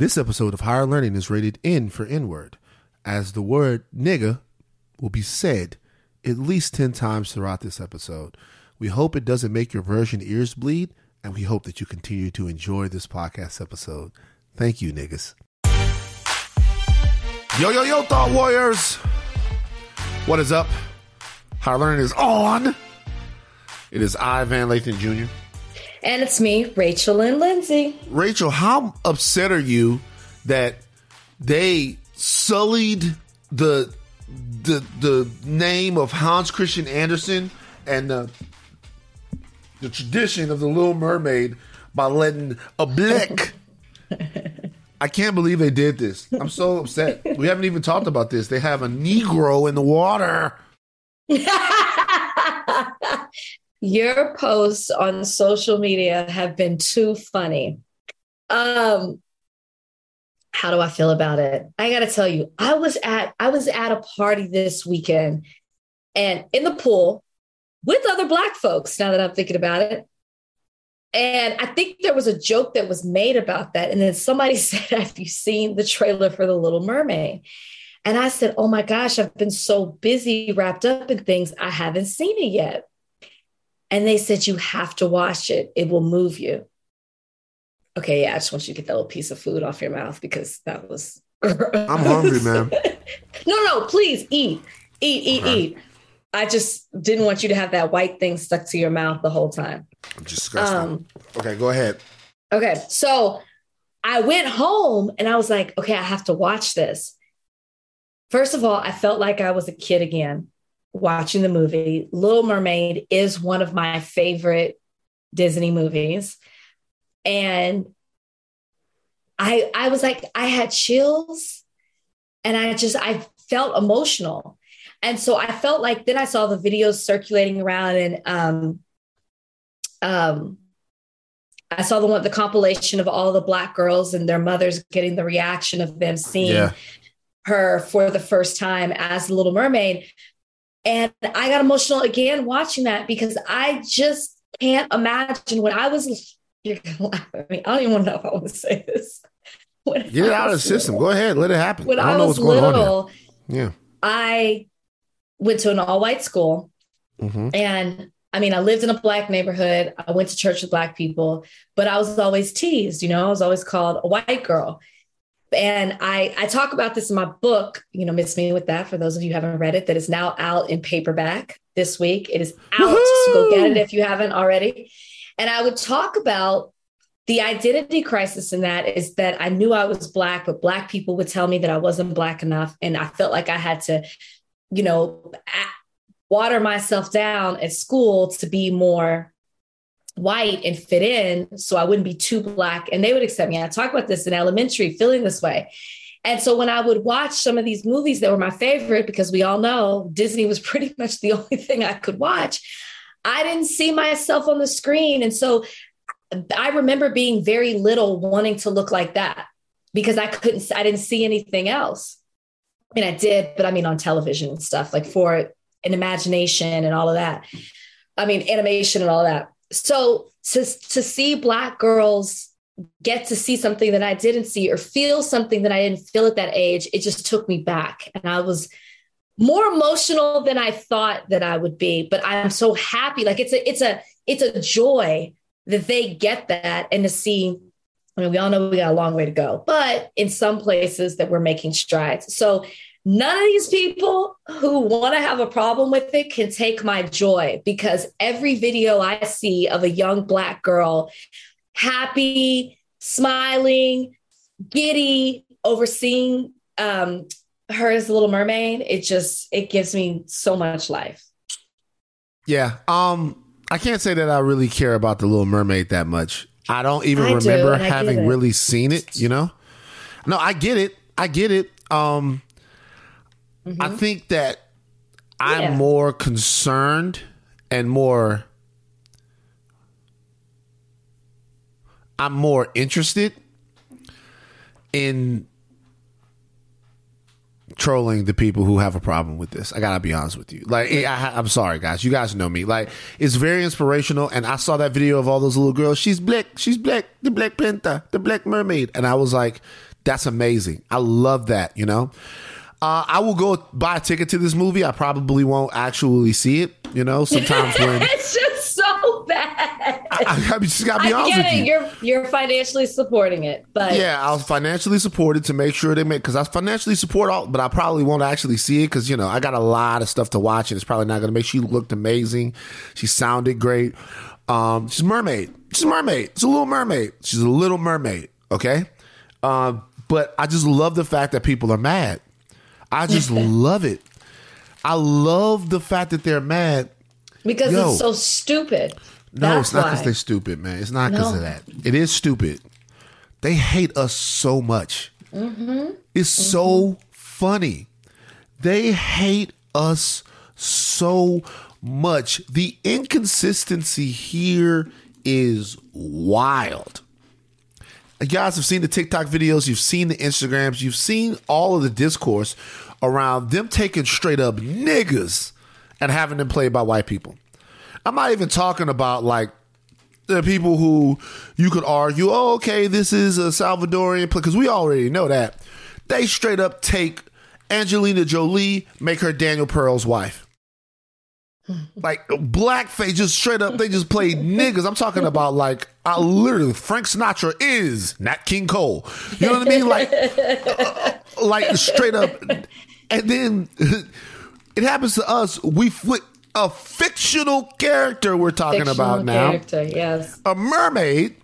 This episode of Higher Learning is rated N for N word, as the word nigga will be said at least 10 times throughout this episode. We hope it doesn't make your virgin ears bleed, and we hope that you continue to enjoy this podcast episode. Thank you, niggas. Yo, yo, yo, Thought Warriors! What is up? Higher Learning is on! It is I, Van Lathan Jr. And it's me, Rachel and Lindsay. Rachel, how upset are you that they sullied the the the name of Hans Christian Andersen and the the tradition of the Little Mermaid by letting a blick. I can't believe they did this. I'm so upset. We haven't even talked about this. They have a Negro in the water. Your posts on social media have been too funny. Um, how do I feel about it? I got to tell you, I was at I was at a party this weekend and in the pool with other black folks now that I'm thinking about it. And I think there was a joke that was made about that. And then somebody said, Have you seen the trailer for The Little Mermaid? And I said, Oh my gosh, I've been so busy wrapped up in things, I haven't seen it yet. And they said, You have to watch it, it will move you. Okay, yeah, I just want you to get that little piece of food off your mouth because that was. I'm hungry, man. no, no, please eat, eat, eat, Okay. eat. I just didn't want you to have that white thing stuck to your mouth the whole time. Disgusting. Um, okay, go ahead. Okay, so I went home and I was like, okay, I have to watch this. First of all, I felt like I was a kid again watching the movie. Little Mermaid is one of my favorite Disney movies. And I I was like, I had chills and I just I felt emotional. And so I felt like then I saw the videos circulating around and um um I saw the one the compilation of all the black girls and their mothers getting the reaction of them seeing Yeah. her for the first time as the Little Mermaid. And I got emotional again watching that because I just can't imagine when I was you're gonna laugh at me. I don't even know if I want to say this. When Get it out of the system. little- Go ahead. Let it happen. When I I, was going little. Yeah. I went to an all-white school hmm and I mean, I lived in a black neighborhood. I went to church with black people, but I was always teased, you know, I was always called a white girl. And I, I talk about this in my book, you know, Miss Me with That, for those of you who haven't read it, that is now out in paperback this week. It is out, so go get it if you haven't already. And I would talk about the identity crisis in that is that I knew I was black, but black people would tell me that I wasn't black enough. And I felt like I had to, you know, water myself down at school to be more white and fit in so I wouldn't be too black and they would accept me. I talk about this in elementary, feeling this way. And so when I would watch some of these movies that were my favorite, because we all know Disney was pretty much the only thing I could watch, I didn't see myself on the screen. And so I remember being very little wanting to look like that because I couldn't, I didn't see anything else. I mean, I did, but I mean, on television and stuff like for an imagination and all of that. I mean, animation and all that. So to, to see Black girls get to see something that I didn't see or feel something that I didn't feel at that age, it just took me back. And I was more emotional than I thought that I would be. But I'm so happy. Like it's a, it's a, it's a joy that they get that and to see. I mean, we all know we got a long way to go, but in some places that we're making strides. So none of these people who want to have a problem with it can take my joy because every video I see of a young Black girl happy, smiling, giddy, overseeing um, her as a little mermaid, it just it gives me so much life. Yeah. Um, I can't say that I really care about the Little Mermaid that much. I don't even I remember get having really seen it. You know. No, I get it. I get it. Um, I think that I'm Mm-hmm. Yeah. more concerned and more. I'm more interested in trolling the people who have a problem with this. I gotta be honest with you. Like, I, I'm sorry, guys. You guys know me. Like, it's very inspirational. And I saw that video of all those little girls. She's black. She's black. The Black Panther. The Black Mermaid. And I was like, That's amazing. I love that, you know? Uh, I will go buy a ticket to this movie. I probably won't actually see it. You know, sometimes when it's just so bad. I, I just gotta be I honest get with it. you. You're you're financially supporting it, but Yeah, I was financially supported to make sure they make because I financially support all, but I probably won't actually see it because you know I got a lot of stuff to watch and it's probably not going to make. She looked amazing, she sounded great. Um, she's a mermaid. She's a mermaid. She's a little mermaid. She's a little mermaid. Okay, um, but I just love the fact that people are mad. I just love it. I love the fact that they're mad. because Yo. it's so stupid. No, That's it's not because they're stupid, man. It's not because No. of that. It is stupid. They hate us so much. Mm-hmm. It's so funny. They hate us so much. The inconsistency here is wild. Guys have seen the TikTok videos, you've seen the Instagrams, you've seen all of the discourse around them taking straight up niggas and having them played by white people. I'm not even talking about like the people who you could argue, oh, okay, this is a Salvadorian, play because we already know that. They straight up take Angelina Jolie, make her Daniel Pearl's wife. Like blackface, just straight up, they just play niggas. I'm talking about like, I literally, Frank Sinatra is Nat King Cole. You know what I mean? Like, uh, like straight up. And then it happens to us. We flip a fictional character we're talking Fictional about now character, yes. a mermaid.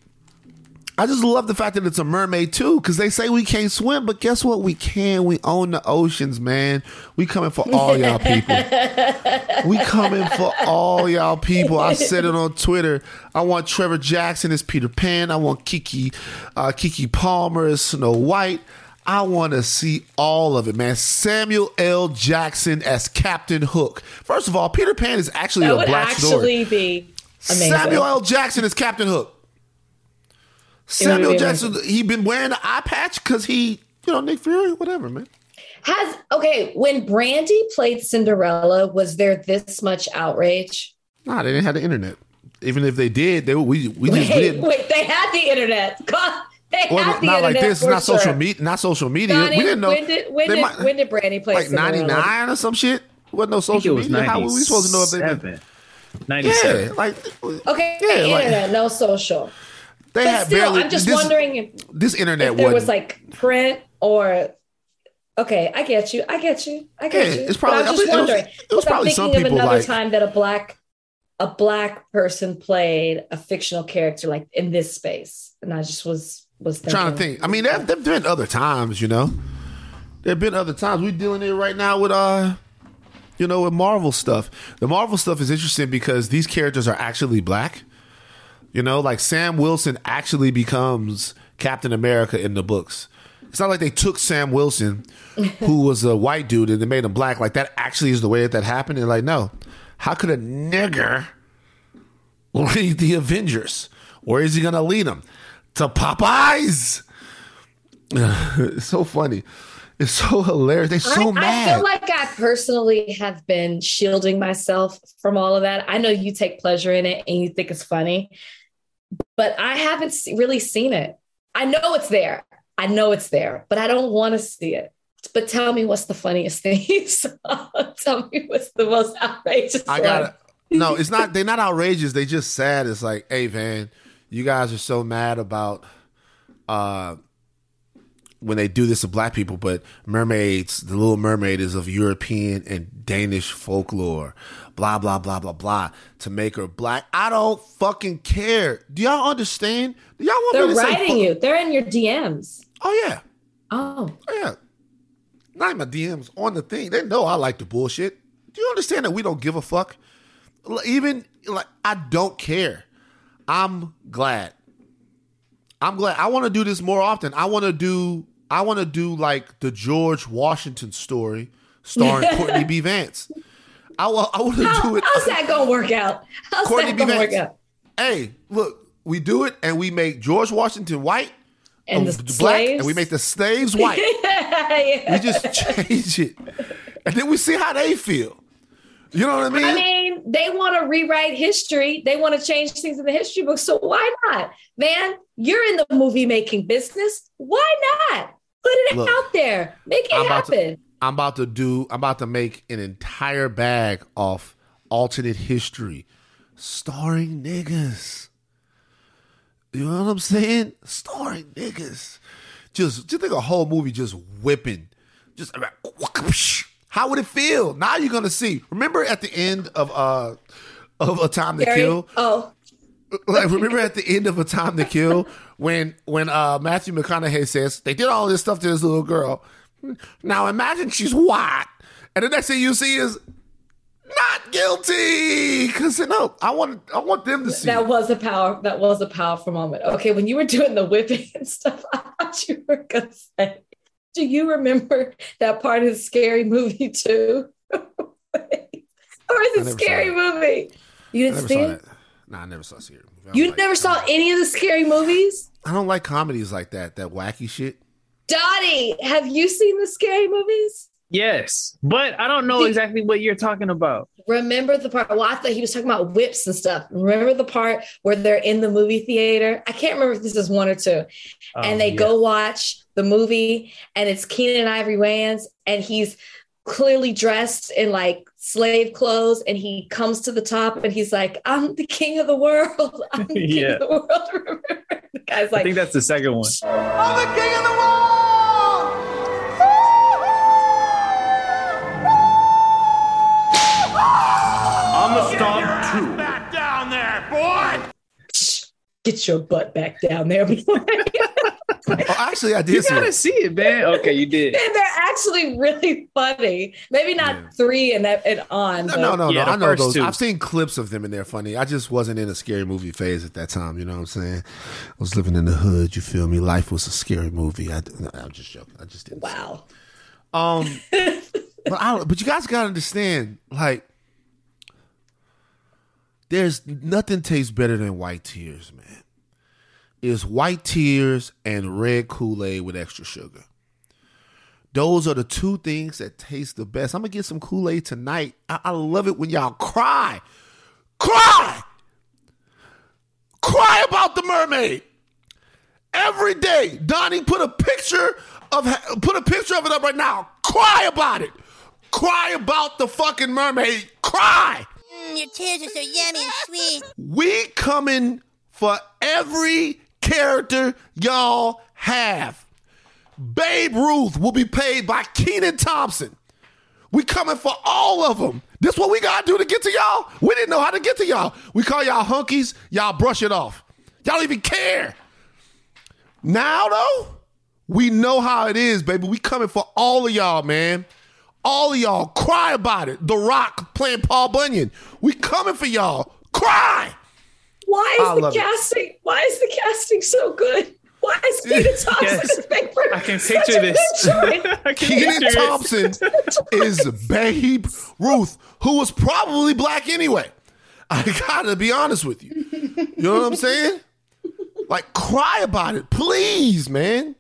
I just love the fact that it's a mermaid too, because they say we can't swim, but guess what? We can. We own the oceans, man. We coming for all y'all people. we coming for all y'all people. I said it on Twitter. I want Trevor Jackson as Peter Pan. I want Kiki, uh, Keke Palmer as Snow White. I want to see all of it, man. Samuel L. Jackson as Captain Hook. First of all, Peter Pan is actually That a would black actually story. be amazing. Samuel L. Jackson is Captain Hook. Samuel be Jackson, he been wearing the eye patch because he, you know, Nick Fury, whatever, man. Has okay, when Brandy played Cinderella, was there this much outrage? Nah, they didn't have the internet. Even if they did, they we we just Wait, didn't. wait, they had the internet. God, they Well, had the not like this. for Not social media. Not social media. Donnie, we didn't know. When did when did, might- when did Brandy play like ninety nine or some shit? Wasn't no I think it social was media. How were we supposed to know if they? 97. Yeah, like Okay, Yeah, like- internet, no social. They But had still, barely. I'm just this, wondering if, This internet if there was like print or. Okay, I get you. I get you. I get Yeah, you. it's But probably- I'm I just mean, it was- wondering. it was because I'm probably some thinking of another like- time that a black a black person played a fictional character like in this space, and I just was was thinking, trying to think. I mean, there there've been other times, you know. There've been other times. We're dealing here right now with uh, you know, with Marvel stuff. The Marvel stuff is interesting because these characters are actually black. You know, like Sam Wilson actually becomes Captain America in the books. It's not like they took Sam Wilson, who was a white dude, and they made him black. Like that actually is the way that that happened. And like, no, how could a nigger lead the Avengers? Where is he going to lead them? To Popeyes. it's so funny. It's so hilarious. They're so I, mad. I feel like I personally have been shielding myself from all of that. I know you take pleasure in it and you think it's funny, but I haven't really seen it. I know it's there. I know it's there, but I don't want to see it. But tell me what's the funniest thing you saw. tell me what's the most outrageous. I got it. No, it's not. They're not outrageous. They just sad. It's like, hey, man, you guys are so mad about uh when they do this to black people, but mermaids, the Little Mermaid is of European and Danish folklore. Blah blah blah blah blah. To make her black, I don't fucking care. Do y'all understand? Do y'all want They're me to say? They're writing fuck- you. They're in your DMs. Oh yeah, Oh, oh yeah. Not in my DMs on the thing. They know I like the bullshit. Do you understand that we don't give a fuck? Even like I don't care. I'm glad. I'm glad. I want to do this more often. I want to do. I want to do like the George Washington story starring Courtney B. Vance. I want. I want to How- do it. how's that gonna work out? How's Courtney that gonna work out? Hey, look, we do it, and we make George Washington white, And uh, the black, slaves? and we make the slaves white. Yeah. we just change it, and then we see how they feel. You know what I mean? I mean, they want to rewrite history. They want to change things in the history book. So why not? Man, you're in the movie making business. Why not? Put it Look, out there. Make it about to- happen. I'm about to do. I'm about to make an entire bag off alternate history, starring niggas. You know what I'm saying? Starring niggas. Just, just think a whole movie just whipping. Just how would it feel? Now you're gonna see. Remember at the end of uh of a time to Very- kill. Oh, like remember at the end of a time to kill when when uh Matthew McConaughey says they did all this stuff to this little girl. Now imagine she's white, and the next thing you see is not guilty. Because no, I want I want them to see. that it. was a power. That was a powerful moment. Okay, when you were doing the whipping and stuff, I thought you were gonna say, "Do you remember that part of the scary movie too?" or is it scary movie? You didn't see it. Nah, I never saw scary movie. You like- never saw any of the scary movies. I don't like comedies like that. That wacky shit. Dottie, have you seen the scary movies? Yes, but I don't know exactly what you're talking about. Remember the part? Well, I thought he was talking about whips and stuff. Remember the part where they're in the movie theater? I can't remember if this is one or two. Um, and they yeah. go watch the movie, and it's Keenen Ivory Wayans, and he's clearly dressed in like slave clothes, and he comes to the top, and he's like, "I'm the king of the world. I'm the king Yeah. of the world." The guy's I think that's the second one. I'm the king of the world! I'm a stomp too. Back down there, boy! "Get your butt back down there." boy." Oh, actually, I You did see gotta it. see it, man. Okay, you did. And they're actually really funny. Maybe not Yeah. three and that and on. No, but no, no, Yeah, no. the I know those. Two. I've seen clips of them and they're funny. I just wasn't in a scary movie phase at that time. You know what I'm saying? I was living in the hood. You feel me? Life was a scary movie. I, I'm just joking. I just didn't. Wow. Um, but I, but you guys gotta understand, like, there's nothing tastes better than white tears, man. It's white tears and red Kool Aid with extra sugar. Those are the two things that taste the best. I'm gonna get some Kool Aid tonight. I, I love it when y'all cry, cry, cry about the mermaid every day. Donnie, put a picture of put a picture of it up right now. Cry about it. Cry about the fucking mermaid. Cry. Mm, your tears are so yummy and sweet. We coming for every character y'all have. Babe Ruth will be paid by Kenan Thompson. We coming for all of them. This what we gotta do to get to y'all. We didn't know how to get to y'all. We call y'all hunkies. Y'all brush it off. Y'all don't even care. Now though, we know how it is, baby. We coming for all of y'all, man. All of y'all cry about it. The Rock playing Paul Bunyan. We coming for y'all. Cry. Why I is the love it. casting? Why is the casting so good? Why is Kenan Thompson Yes. as Babe Ruth I can such picture a this. good choice? I can Kenan. Thompson is Babe Ruth, who was probably black anyway. I gotta be honest with you. You know what I'm saying? Like, cry about it, please, man.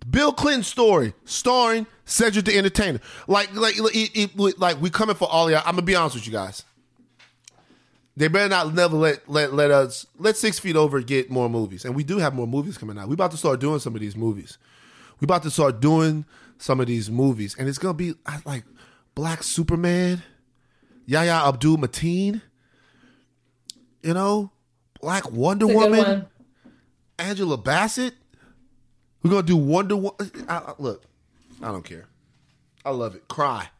The Bill Clinton story, starring Cedric the Entertainer. Like, like, it, it, like we coming for all y'all. I'm gonna be honest with you guys. They better not never let let let us let Six Feet Over get more movies, and we do have more movies coming out. We about to start doing some of these movies. We about to start doing some of these movies, and it's gonna be like Black Superman, Yahya Abdul Mateen, you know, Black Wonder It's a good Woman. Angela Bassett. We're gonna do Wonder Woman. Look, I don't care. I love it. Cry,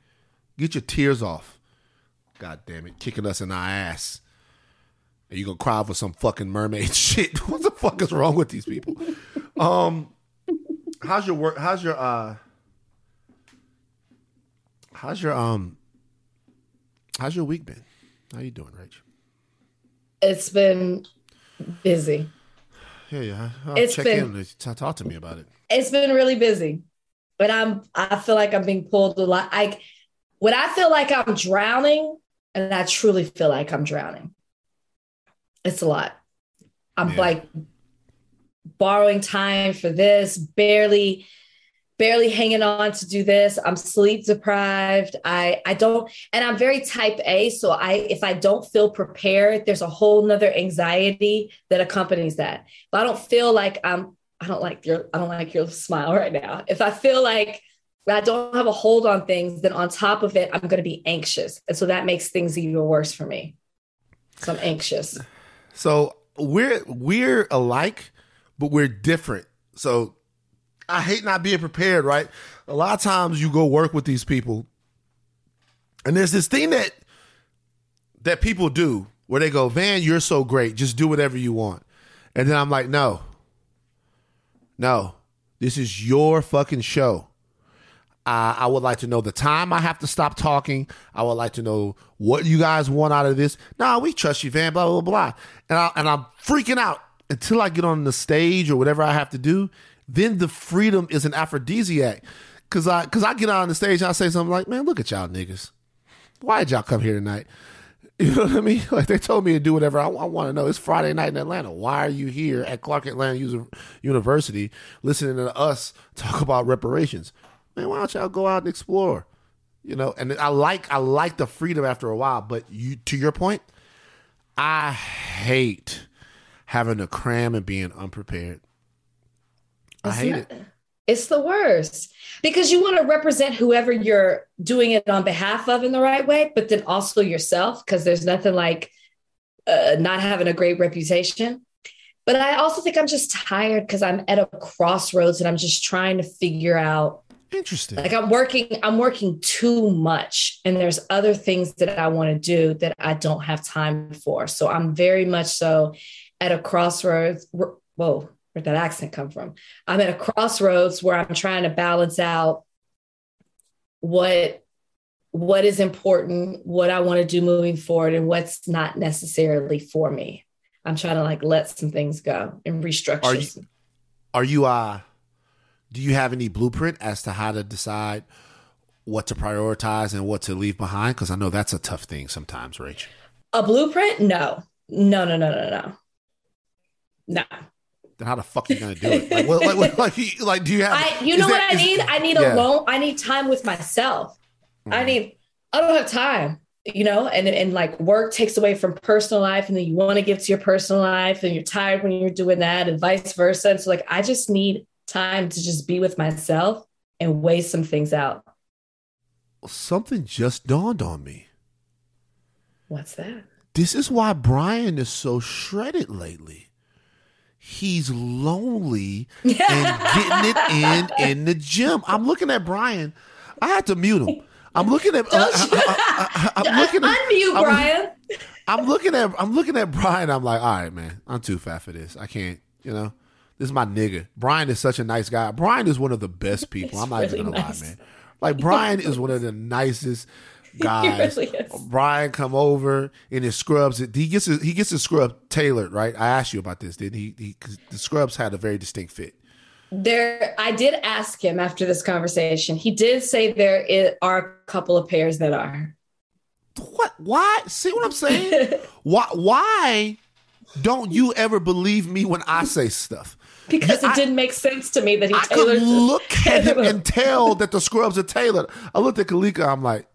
get your tears off. God damn it, kicking us in our ass. And you gonna cry for some fucking mermaid shit? What the fuck is wrong with these people? Um, how's your work? How's your uh? How's your um? How's your week been? How you doing, Rach? It's been busy. Yeah, yeah. I'll It's check been- in. T- Talk to me about it. It's been really busy, but I'm. I feel like I'm being pulled a lot. Like when I feel like I'm drowning, and I truly feel like I'm drowning. It's a lot. I'm Yeah. like borrowing time for this, barely, barely hanging on to do this. I'm sleep deprived. I I don't, and I'm very type A. So I if I don't feel prepared, there's a whole nother anxiety that accompanies that. If I don't feel like I'm I don't like your I don't like your smile right now. If I feel like I don't have a hold on things, then on top of it, I'm going to be anxious, and so that makes things even worse for me. So I'm anxious. So we're we're alike, but we're different. So I hate not being prepared, right? A lot of times you go work with these people, and there's this thing that that people do where they go, Van, you're so great, just do whatever you want. And then I'm like, no. No. This is your fucking show. Uh, I would like to know the time I have to stop talking. I would like to know what you guys want out of this. Nah, we trust you, Van. Blah blah blah. And I, and I'm freaking out until I get on the stage or whatever I have to do. Then the freedom is an aphrodisiac, cause I cause I get on the stage and I say something like, "Man, look at y'all niggas. Why did y'all come here tonight? You know what I mean? Like they told me to do whatever I, I want to know. It's Friday night in Atlanta. Why are you here at Clark Atlanta University listening to us talk about reparations? Man, why don't y'all go out and explore? You know, and I like I like the freedom after a while, but you to your point, I hate having to cram and being unprepared. I It's hate not- it. It's the worst because you want to represent whoever you're doing it on behalf of in the right way, but then also yourself because there's nothing like uh, not having a great reputation. But I also think I'm just tired because I'm at a crossroads and I'm just trying to figure out Interesting. like I'm working I'm working too much and there's other things that I want to do that I don't have time for. So I'm very much so at a crossroads. Whoa, where'd that accent come from? I'm at a crossroads where I'm trying to balance out what what is important, what I want to do moving forward, and what's not necessarily for me. I'm trying to like let some things go and restructure. Are you- Are you uh do you have any blueprint as to how to decide what to prioritize and what to leave behind? Because I know that's a tough thing sometimes, Rach. a blueprint? No, no, no, no, no, no. No. Then how the fuck are you gonna do it? Like, what, like, what- like, like, do you have? I, you know that- what I is- need? I need yeah. alone. I need time with myself. I Mhm. need. I don't have time. You know, and and like work takes away from personal life, and then you want to give to your personal life, and you're tired when you're doing that, and vice versa. And so, like, I just need time to just be with myself and weigh some things out. something just dawned on me. What's that? This is why Bryan is so shredded lately. He's lonely and getting it in in the gym. I'm looking at Bryan. I had to mute him. I'm looking at. uh, Don't you- I, am looking at. Unmute, I'm- Bryan. I'm looking at. I'm looking at Bryan. I'm like, all right, man. I'm too fat for this. I can't. You know, this is my nigga. Bryan is such a nice guy. Bryan is one of the best people. I'm not really even gonna nice. lie, man. Like Bryan is one of the nicest guys. really. Bryan come over in his scrubs. He gets his, he gets his scrub tailored, right? I asked you about this, didn't he? he the scrubs had a very distinct fit. There, I did ask him after this conversation. He did say there are a couple of pairs that are. What? Why? See what I'm saying? why? Why don't you ever believe me when I say stuff? Because I- it didn't make sense to me that he I tailored. could look at him and tell that the scrubs are tailored. I looked at Kalika. I'm like,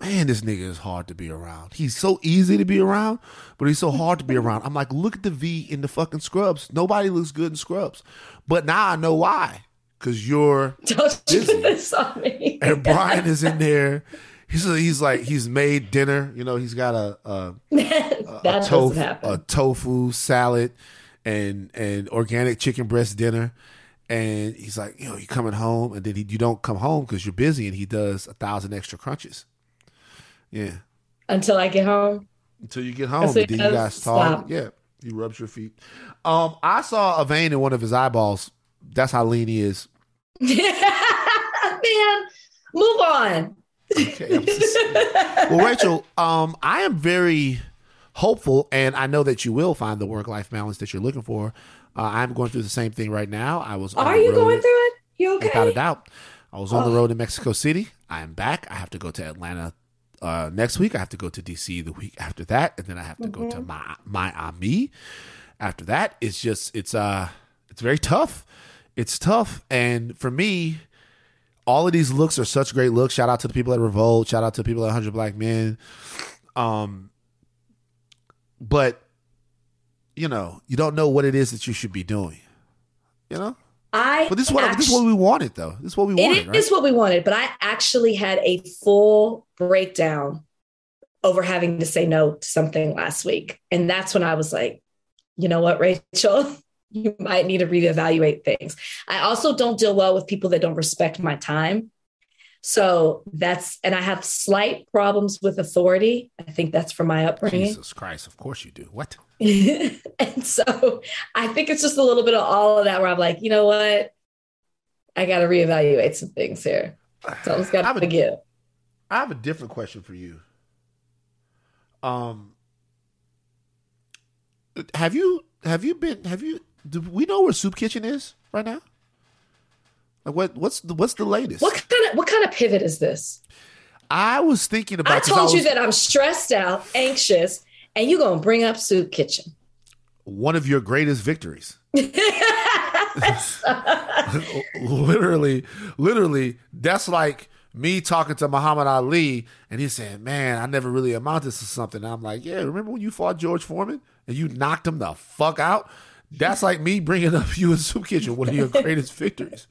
man, this nigga is hard to be around. He's so easy to be around, but he's so hard to be around. I'm like, look at the V in the fucking scrubs. Nobody looks good in scrubs. But now I know why. Because you're Don't Busy. this on me. and Bryan is in there. He's he's like he's made dinner. You know, he's got a a, that a, tofu, a tofu salad and and organic chicken breast dinner. And he's like, you know, you coming home, and then he, you don't come home because you're busy, and he does a thousand extra crunches. Yeah, Until I get home. until you get home, and then you guys talk. Yeah, he rubs your feet. Um, I saw a vein in one of his eyeballs. That's how lean he is. Man, move on. Okay, just- well, Rachel, um, I am very hopeful, and I know that you will find the work-life balance that you're looking for. Uh, I'm going through the same thing right now. I was on Are you road, going through it? You okay? without a doubt. I was on the Oh. road in Mexico City. I am back. I have to go to Atlanta uh, next week. I have to go to DC the week after that, and then I have to go to Mm-hmm. my Miami. After that, it's just it's uh it's very tough. It's tough, and for me, all of these looks are such great looks. Shout out to the people at Revolt. Shout out to the people at 100 Black Men. Um, but you know, you don't know what it is that you should be doing. You know, I but this is what this is what we wanted, though. This is what we It wanted, is right? what we wanted, but I actually had a full breakdown over having to say no to something last week. And that's when I was like, you know what, Rachel? You might need to reevaluate things. I also don't deal well with people that don't respect my time. So that's, and I have slight problems with authority. I think that's from my upbringing. Jesus Christ! Of course you do. What? and so I think it's just a little bit of all of that where I'm like, you know what? I got to reevaluate some things here. Something's got to give. I have a different question for you. Um, have you have you been have you do we know where Soup Kitchen is right now? Like what what's the what's the latest? What kind of what kind of pivot is this? I was thinking about. I told you was- that I'm stressed out, anxious, and you're gonna bring up Soup Kitchen. one of your greatest victories. literally, literally, that's like me talking to Muhammad Ali and he's saying, Man, I never really amounted to something. And I'm like, Yeah, remember when you fought George Foreman and you knocked him the fuck out? That's like me bringing up you in Soup Kitchen, one of your greatest victories.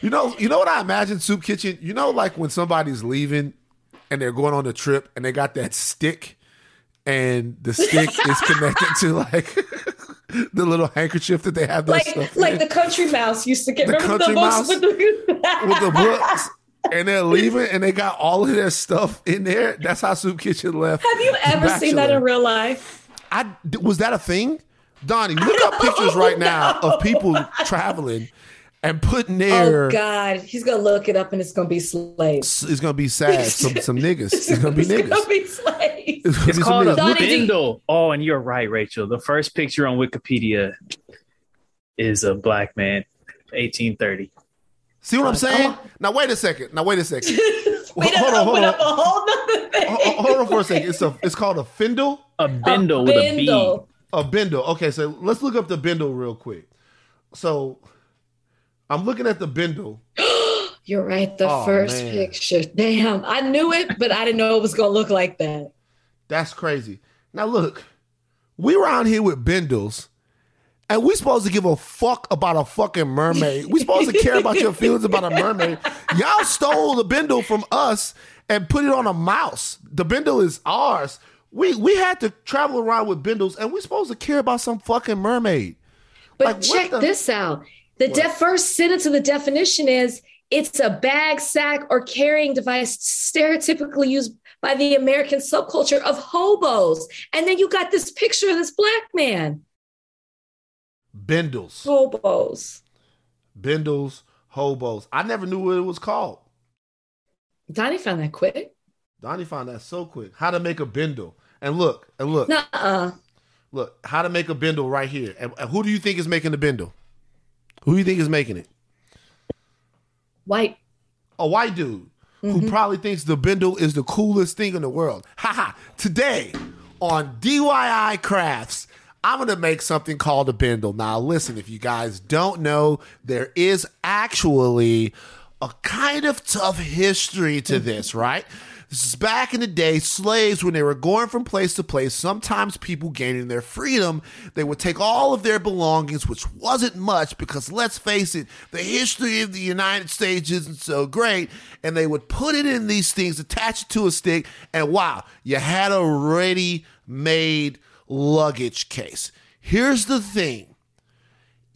You know, you know what I imagine Soup Kitchen? You know, like when somebody's leaving and they're going on a trip and they got that stick and the stick is connected to like the little handkerchief that they have like stuff like in. the country mouse used to get The remember the country books mouse with the, with the books and they're leaving and they got all of their stuff in there. That's how Soup Kitchen left. Have you ever seen that in real life? I was that a thing? Donnie, look up pictures right now of people traveling and putting their Oh God, he's gonna look it up and it's gonna be slaves. it's gonna be sad. Some some niggas. It's gonna be It's niggas. gonna be slaves. It's, It's called a niggas. Donnie, do you- bindle. Oh, and you're right, Rachel. The first picture on Wikipedia is a black man, 1830. See what I'm oh, saying? Oh. Now wait a second. Now wait a second. we Hold done on, hold on. up a whole nother thing. Ho- ho- Hold on for a second. It's a it's called a findle. A bindle with a B. bindle. A bindle. Okay, so let's look up the bindle real quick. So I'm looking at the bindle. You're right. The Oh, first man. picture. Damn, I knew it, but I didn't know it was gonna look like that. That's crazy. Now look, we around here with bindles, and we supposed to give a fuck about a fucking mermaid. We supposed to care about your feelings about a mermaid. Y'all stole the bindle from us and put it on a mouse. The bindle is ours. We we had to travel around with bindles, and we supposed to care about some fucking mermaid. But Like, check the- this out. The de- first sentence of the definition is it's a bag, sack, or carrying device stereotypically used by the American subculture of hobos. And then you got this picture of this black man. Bindles, Hobos. bindles, hobos. I never knew what it was called. Donnie found that quick. Donnie found that so quick. How to make a bindle. And look, and look, Nuh-uh. look, how to make a bindle right here. And, and who do you think is making the bindle? Who do you think is making it? White. A white dude who mm-hmm. probably thinks the bindle is the coolest thing in the world. Haha. Today on DIY Crafts, I'm going to make something called a bindle. Now, listen, if you guys don't know, there is actually a kind of tough history to this, right? This is back in the day, slaves, when they were going from place to place, sometimes people gaining their freedom, they would take all of their belongings, which wasn't much because let's face it, the history of the United States isn't so great, and they would put it in these things, attach it to a stick, and wow, you had a ready made luggage case. Here's the thing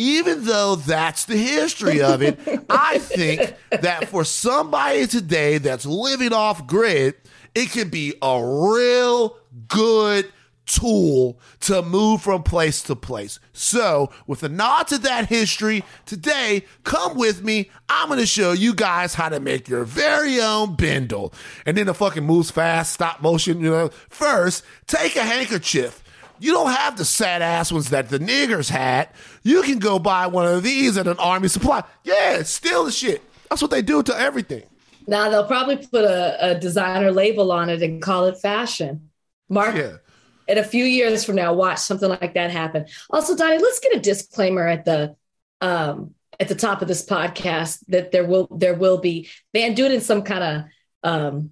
even though that's the history of it, I think that for somebody today that's living off grid, it can be a real good tool to move from place to place. So, with a nod to that history, today, come with me. I'm going to show you guys how to make your very own bindle. And then the fucking moves fast, stop motion, you know. First, take a handkerchief. You don't have the sad ass ones that the niggers had. You can go buy one of these at an army supply. Yeah, steal the shit. That's what they do to everything. Now they'll probably put a, a designer label on it and call it fashion. Mark Yeah. in a few years from now, watch something like that happen. Also, Donnie, let's get a disclaimer at the um, at the top of this podcast that there will there will be and do it in some kind of um,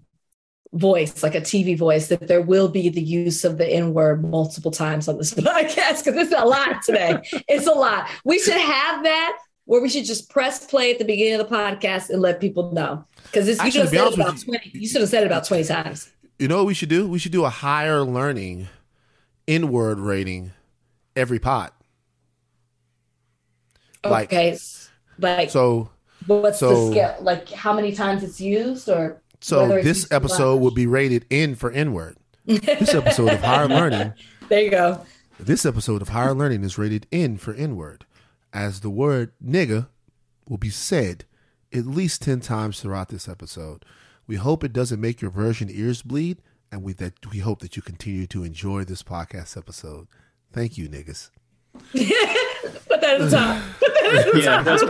voice, like a TV voice, that there will be the use of the N word multiple times on this podcast because it's a lot today. it's a lot. We should have that where we should just press play at the beginning of the podcast and let people know? Because you should have said it about you- twenty. You should have said it about twenty times. You know what we should do? We should do a higher learning N inward rating every pod. Like- okay, like So what's so- the scale? Like how many times it's used, or so whether this episode much? would be rated N for N word. This episode of higher learning There you go. This episode of Higher Learning is rated N for N-word, as the word nigga will be said at least 10 times throughout this episode. We hope it doesn't make your virgin ears bleed, and we that we hope that you continue to enjoy this podcast episode. Thank you, niggas. Put that at the top. Put that at the Yeah, top. that's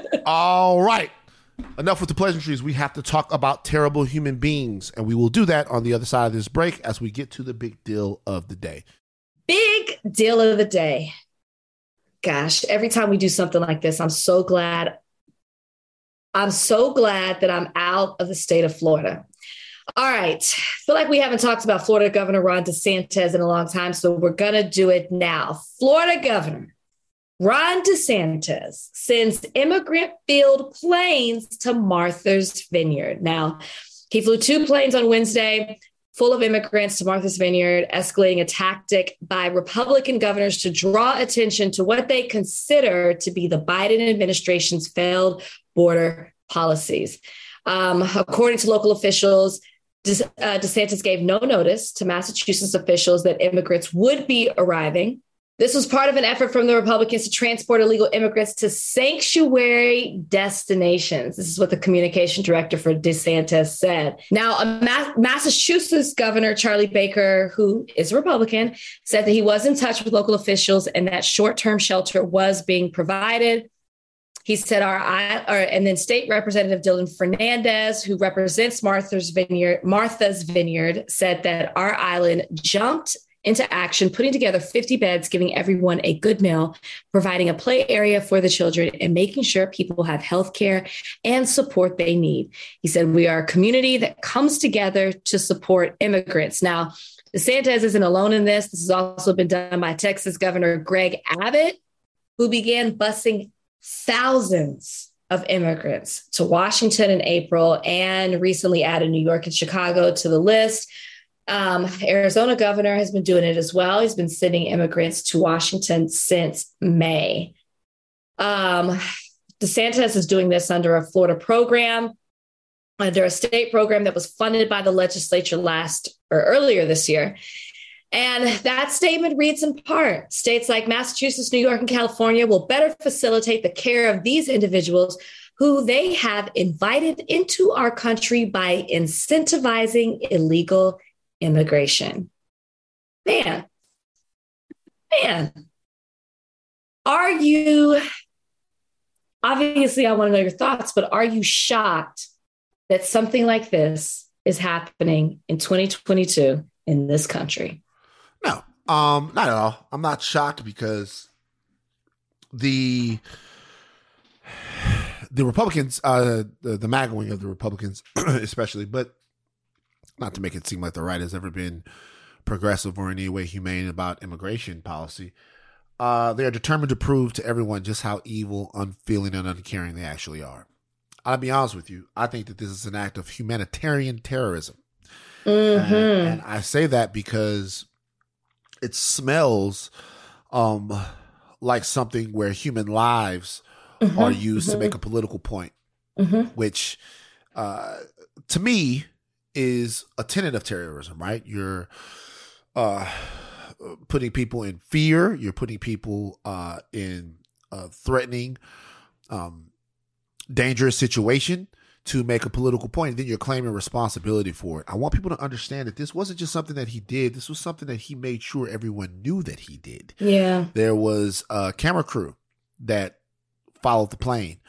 perfect. All right. Enough with the pleasantries. We have to talk about terrible human beings, and we will do that on the other side of this break as we get to the big deal of the day. Big deal of the day. Gosh, every time we do something like this, I'm so glad. I'm so glad that I'm out of the state of Florida. All right. feel like we haven't talked about Florida Governor Ron DeSantis in a long time, so we're going to do it now. Florida Governor Ron DeSantis sends immigrant filled planes to Martha's Vineyard. Now, he flew two planes on Wednesday full of immigrants to Martha's Vineyard, escalating a tactic by Republican governors to draw attention to what they consider to be the Biden administration's failed border policies. Um, according to local officials, uh, DeSantis gave no notice to Massachusetts officials that immigrants would be arriving. This was part of an effort from the Republicans to transport illegal immigrants to sanctuary destinations. This is what the communication director for DeSantis said. Now, Ma- Massachusetts Governor Charlie Baker, who is a Republican, said that he was in touch with local officials and that short term shelter was being provided. He said our, our and then State Representative Dylan Fernandes, who represents Martha's Vineyard, Martha's Vineyard, said that our island jumped into action, putting together 50 beds, giving everyone a good meal, providing a play area for the children, and making sure people have health care and support they need. He said, We are a community that comes together to support immigrants. Now, DeSantis isn't alone in this. This has also been done by Texas Governor Greg Abbott, who began busing thousands of immigrants to Washington in April and recently added New York and Chicago to the list. Um, Arizona governor has been doing it as well. He's been sending immigrants to Washington since May. Um, DeSantis is doing this under a Florida program, under a state program that was funded by the legislature last or earlier this year. And that statement reads in part states like Massachusetts, New York, and California will better facilitate the care of these individuals who they have invited into our country by incentivizing illegal immigration. Man, man, are you obviously? I want to know your thoughts, but are you shocked that something like this is happening in 2022 in this country? No, um, not at all. I'm not shocked because the the Republicans, uh, the, the MAGA wing of the Republicans, especially, but not to make it seem like the right has ever been progressive or in any way humane about immigration policy. Uh, they are determined to prove to everyone just how evil, unfeeling, and uncaring they actually are. I'll be honest with you. I think that this is an act of humanitarian terrorism. Mm-hmm. And, and I say that because it smells um like something where human lives Mm-hmm. are used to make a political point, hmm which uh to me is a tenet of terrorism, right? You're uh putting people in fear, you're putting people uh in a threatening um dangerous situation to make a political point, and then you're claiming responsibility for it. I want people to understand that this wasn't just something that he did. This was something that he made sure everyone knew that he did. Yeah. There was a camera crew that followed the plane.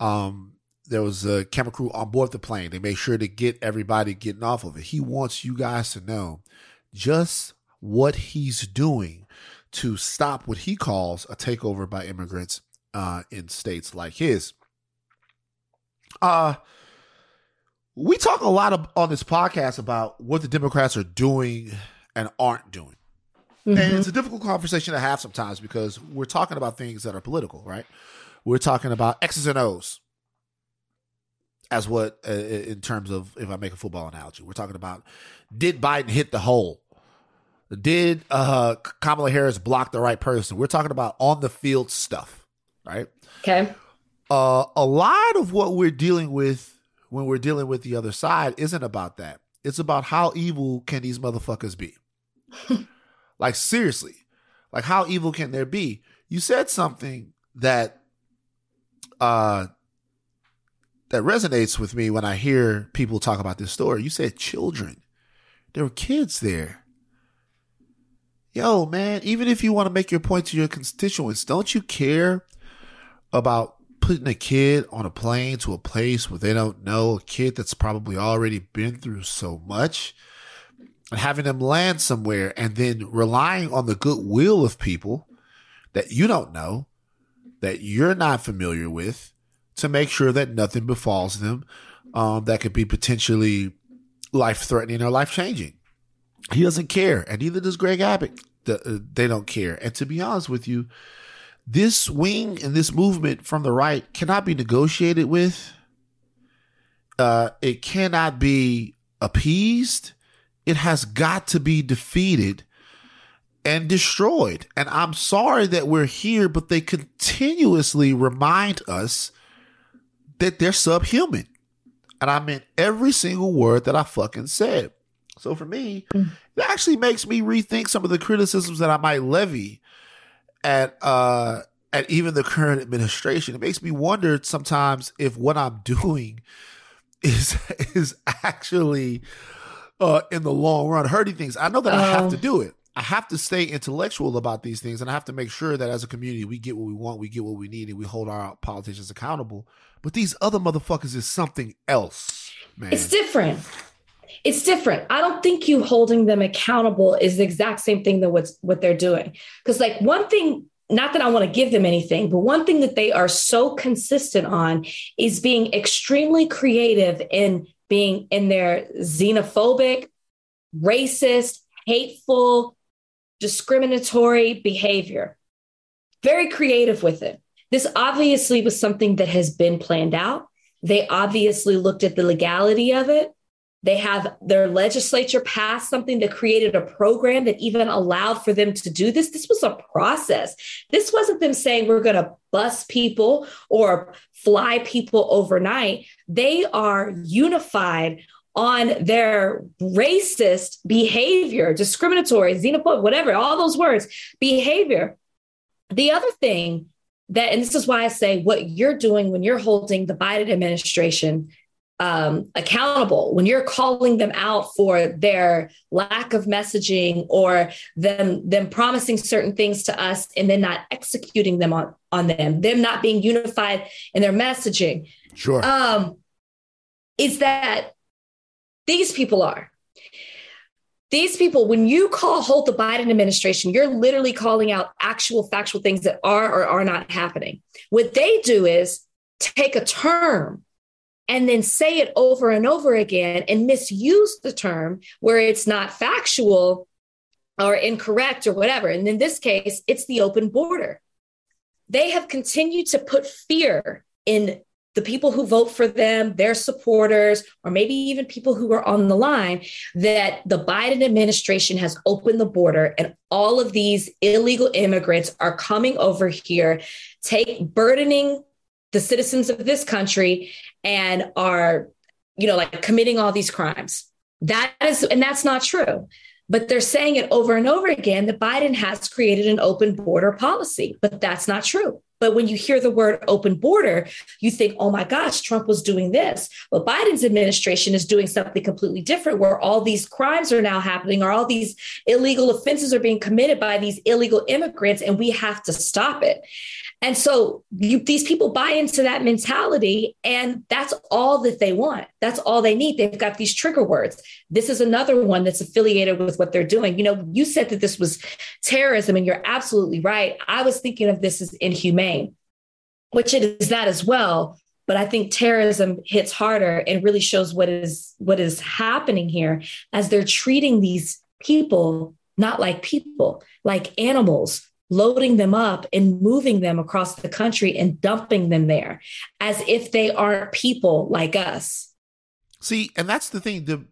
Um, there was a camera crew on board the plane. They made sure to get everybody getting off of it. He wants you guys to know just what he's doing to stop what he calls a takeover by immigrants uh, in states like his. Uh, we talk a lot of, on this podcast about what the Democrats are doing and aren't doing. and it's a difficult conversation to have sometimes because we're talking about things that are political, right? We're talking about X's and O's as what uh, in terms of if I make a football analogy, we're talking about did Biden hit the hole? Did uh, Kamala Harris block the right person? We're talking about on the field stuff, right? Okay. Uh, a lot of what we're dealing with when we're dealing with the other side isn't about that. It's about how evil can these motherfuckers be? like seriously, like how evil can there be? You said something that uh that resonates with me when I hear people talk about this story. You said children. There were kids there. Yo, man, even if you want to make your point to your constituents, don't you care about putting a kid on a plane to a place where they don't know, a kid that's probably already been through so much, and having them land somewhere and then relying on the goodwill of people that you don't know, that you're not familiar with, to make sure that nothing befalls them um, that could be potentially life threatening or life changing. He doesn't care, and neither does Greg Abbott. Uh, they don't care. And to be honest with you, this wing and this movement from the right cannot be negotiated with. Uh, it cannot be appeased. It has got to be defeated and destroyed. And I'm sorry that we're here, but they continuously remind us that they're subhuman. And I meant every single word that I fucking said. So for me, mm. it actually makes me rethink some of the criticisms that I might levy at uh at even the current administration. It makes me wonder sometimes if what I'm doing is is actually uh in the long run hurting things. I know that I have to oh. do it. I have to stay intellectual about these things and I have to make sure that as a community we get what we want, we get what we need, and we hold our politicians accountable. But these other motherfuckers is something else, man. It's different. It's different. I don't think you holding them accountable is the exact same thing that what's what they're doing. Because like one thing, not that I want to give them anything, but one thing that they are so consistent on is being extremely creative in being in their xenophobic, racist, hateful, discriminatory behavior. Very creative with it. This obviously was something that has been planned out. They obviously looked at the legality of it. They have their legislature passed something that created a program that even allowed for them to do this. This was a process. This wasn't them saying we're going to bus people or fly people overnight. They are unified on their racist behavior, discriminatory, xenophobic, whatever, all those words, behavior. The other thing that, and this is why I say what you're doing when you're holding the Biden administration um, accountable, when you're calling them out for their lack of messaging or them them promising certain things to us and then not executing them on on them, them not being unified in their messaging. Sure. Um, is that these people are these people, when you call hold the Biden administration, you're literally calling out actual factual things that are or are not happening. What they do is take a term and then say it over and over again and misuse the term where it's not factual or incorrect or whatever. And in this case, it's the open border. They have continued to put fear in the people who vote for them, their supporters, or maybe even people who are on the line, that the Biden administration has opened the border and all of these illegal immigrants are coming over here, take burdening the citizens of this country and are, you know, like committing all these crimes. That is, and that's not true. But they're saying it over and over again that Biden has created an open border policy, but that's not true. But when you hear the word open border, you think, oh my gosh, Trump was doing this. But Biden's administration is doing something completely different where all these crimes are now happening or all these illegal offenses are being committed by these illegal immigrants, and we have to stop it. And so you, these people buy into that mentality, and that's all that they want. That's all they need. They've got these trigger words. This is another one that's affiliated with what they're doing. You know, you said that this was terrorism, and you're absolutely right. I was thinking of this as inhumane, which it is that as well. But I think terrorism hits harder and really shows what is what is happening here as they're treating these people not like people, like animals, loading them up and moving them across the country and dumping them there as if they aren't people like us. See, and that's the thing. The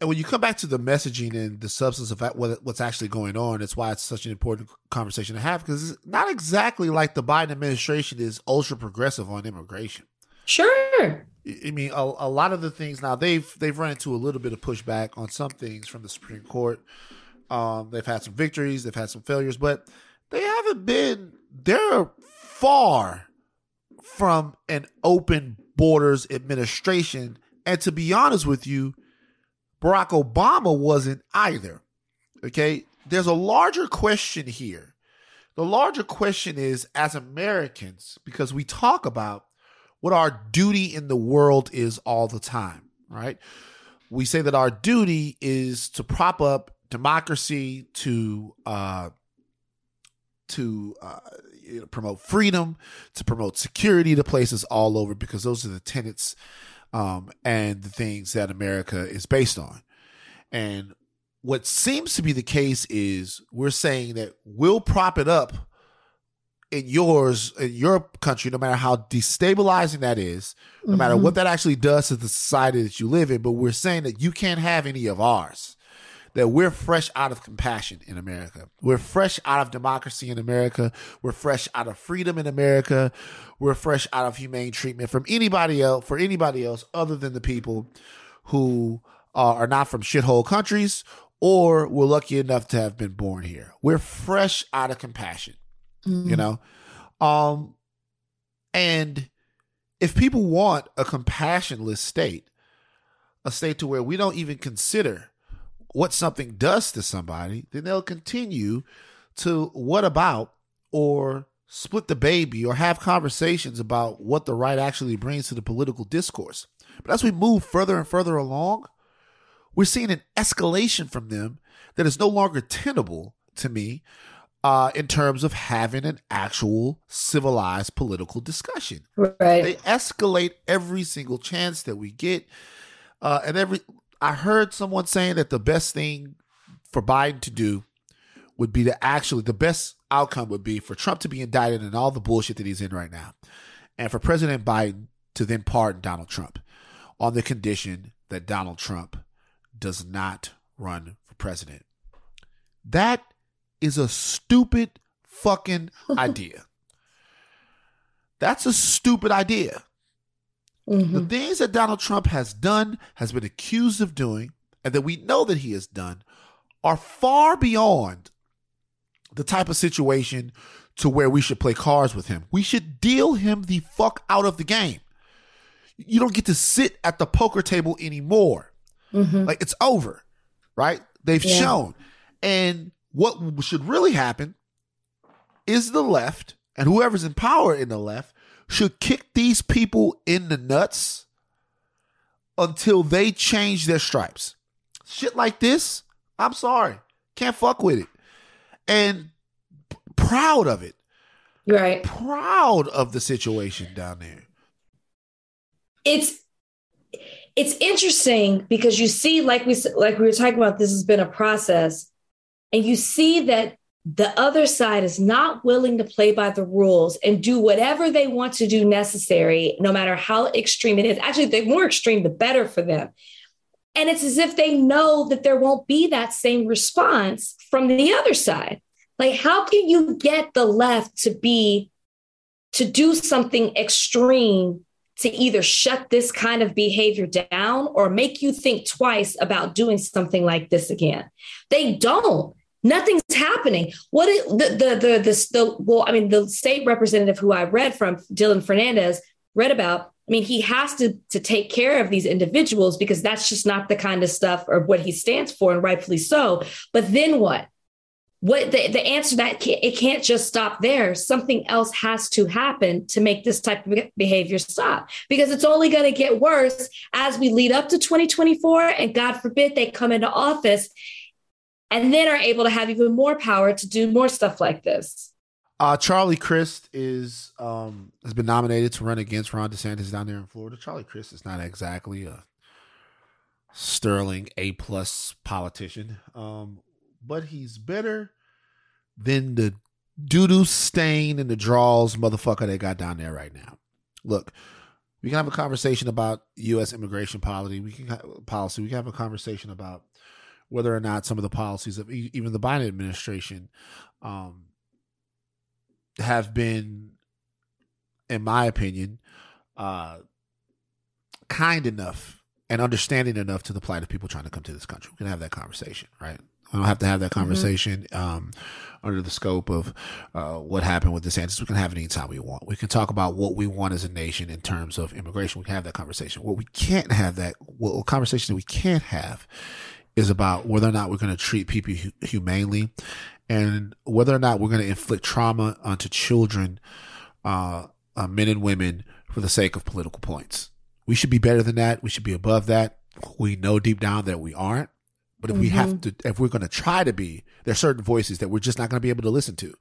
and when you come back to the messaging and the substance of what, what's actually going on, it's why it's such an important conversation to have because it's not exactly like the Biden administration is ultra progressive on immigration. Sure. I mean, a, a lot of the things now they've they've run into a little bit of pushback on some things from the Supreme Court. Um, they've had some victories, they've had some failures, but they haven't been. They're far from an open borders administration, and to be honest with you, Barack Obama wasn't either. Okay, there's a larger question here. The larger question is, as Americans, because we talk about what our duty in the world is all the time, right? We say that our duty is to prop up democracy, to uh, to uh, you know, promote freedom, to promote security to places all over, because those are the tenets um, and the things that America is based on. And what seems to be the case is we're saying that we'll prop it up in yours in your country no matter how destabilizing that is no mm-hmm. matter what that actually does to the society that you live in but we're saying that you can't have any of ours that we're fresh out of compassion in America. We're fresh out of democracy in America. We're fresh out of freedom in America. We're fresh out of humane treatment from anybody else, for anybody else other than the people who uh, are not from shithole countries or we're lucky enough to have been born here. We're fresh out of compassion mm-hmm. you know? Um, and if people want a compassionless state, a state to where we don't even consider what something does to somebody, then they'll continue to what about or split the baby or have conversations about what the right actually brings to the political discourse. But as we move further and further along, we're seeing an escalation from them that is no longer tenable to me uh, in terms of having an actual civilized political discussion. Right. They escalate every single chance that we get. Uh, and every, I heard someone saying that the best thing for Biden to do would be to actually, the best outcome would be for Trump to be indicted and all the bullshit that he's in right now. And for President Biden to then pardon Donald Trump on the condition that Donald Trump does not run for president. That is a stupid fucking idea. That's a stupid idea. Mm-hmm. The things that Donald Trump has done, has been accused of doing, and that we know that he has done are far beyond the type of situation to where we should play cards with him. We should deal him the fuck out of the game. You don't get to sit at the poker table anymore. Mm-hmm. Like it's over, right? They've yeah. shown. And what should really happen is the left and whoever's in power in the left should kick these people in the nuts until they change their stripes. Shit like this, I'm sorry, can't fuck with it. And p- proud of it. Right. Proud of the situation down there. It's it's interesting because you see like we like we were talking about this has been a process and you see that the other side is not willing to play by the rules and do whatever they want to do necessary, no matter how extreme it is. Actually, the more extreme, the better for them. And it's as if they know that there won't be that same response from the other side. Like, how can you get the left to be, to do something extreme to either shut this kind of behavior down or make you think twice about doing something like this again? They don't. Nothing's happening. What is, the, the the the the well, I mean, the state representative who I read from, Dylan Fernandes, read about. I mean, he has to to take care of these individuals because that's just not the kind of stuff or what he stands for, and rightfully so. But then what? What the, the answer that can't, it can't just stop there. Something else has to happen to make this type of behavior stop because it's only going to get worse as we lead up to 2024. And God forbid they come into office and then are able to have even more power to do more stuff like this. Uh, Charlie Crist is um, has been nominated to run against Ron DeSantis down there in Florida. Charlie Crist is not exactly a sterling A plus politician. Um, but he's better than the doo doo stain in the draws motherfucker they got down there right now. Look, we can have a conversation about U.S. immigration policy. We can policy. We can have a conversation about whether or not some of the policies of e- even the Biden administration um, have been, in my opinion, uh, kind enough and understanding enough to the plight of people trying to come to this country. We can have that conversation, right? We don't have to have that conversation um, under the scope of uh, what happened with DeSantis. We can have it anytime we want. We can talk about what we want as a nation in terms of immigration. We can have that conversation. What we can't have that, what conversation that we can't have is about whether or not we're going to treat people humanely and whether or not we're going to inflict trauma onto children, uh, uh, men and women for the sake of political points. We should be better than that. We should be above that. We know deep down that we aren't. But if we have to, if we're going to try to be, there are certain voices that we're just not going to be able to listen to.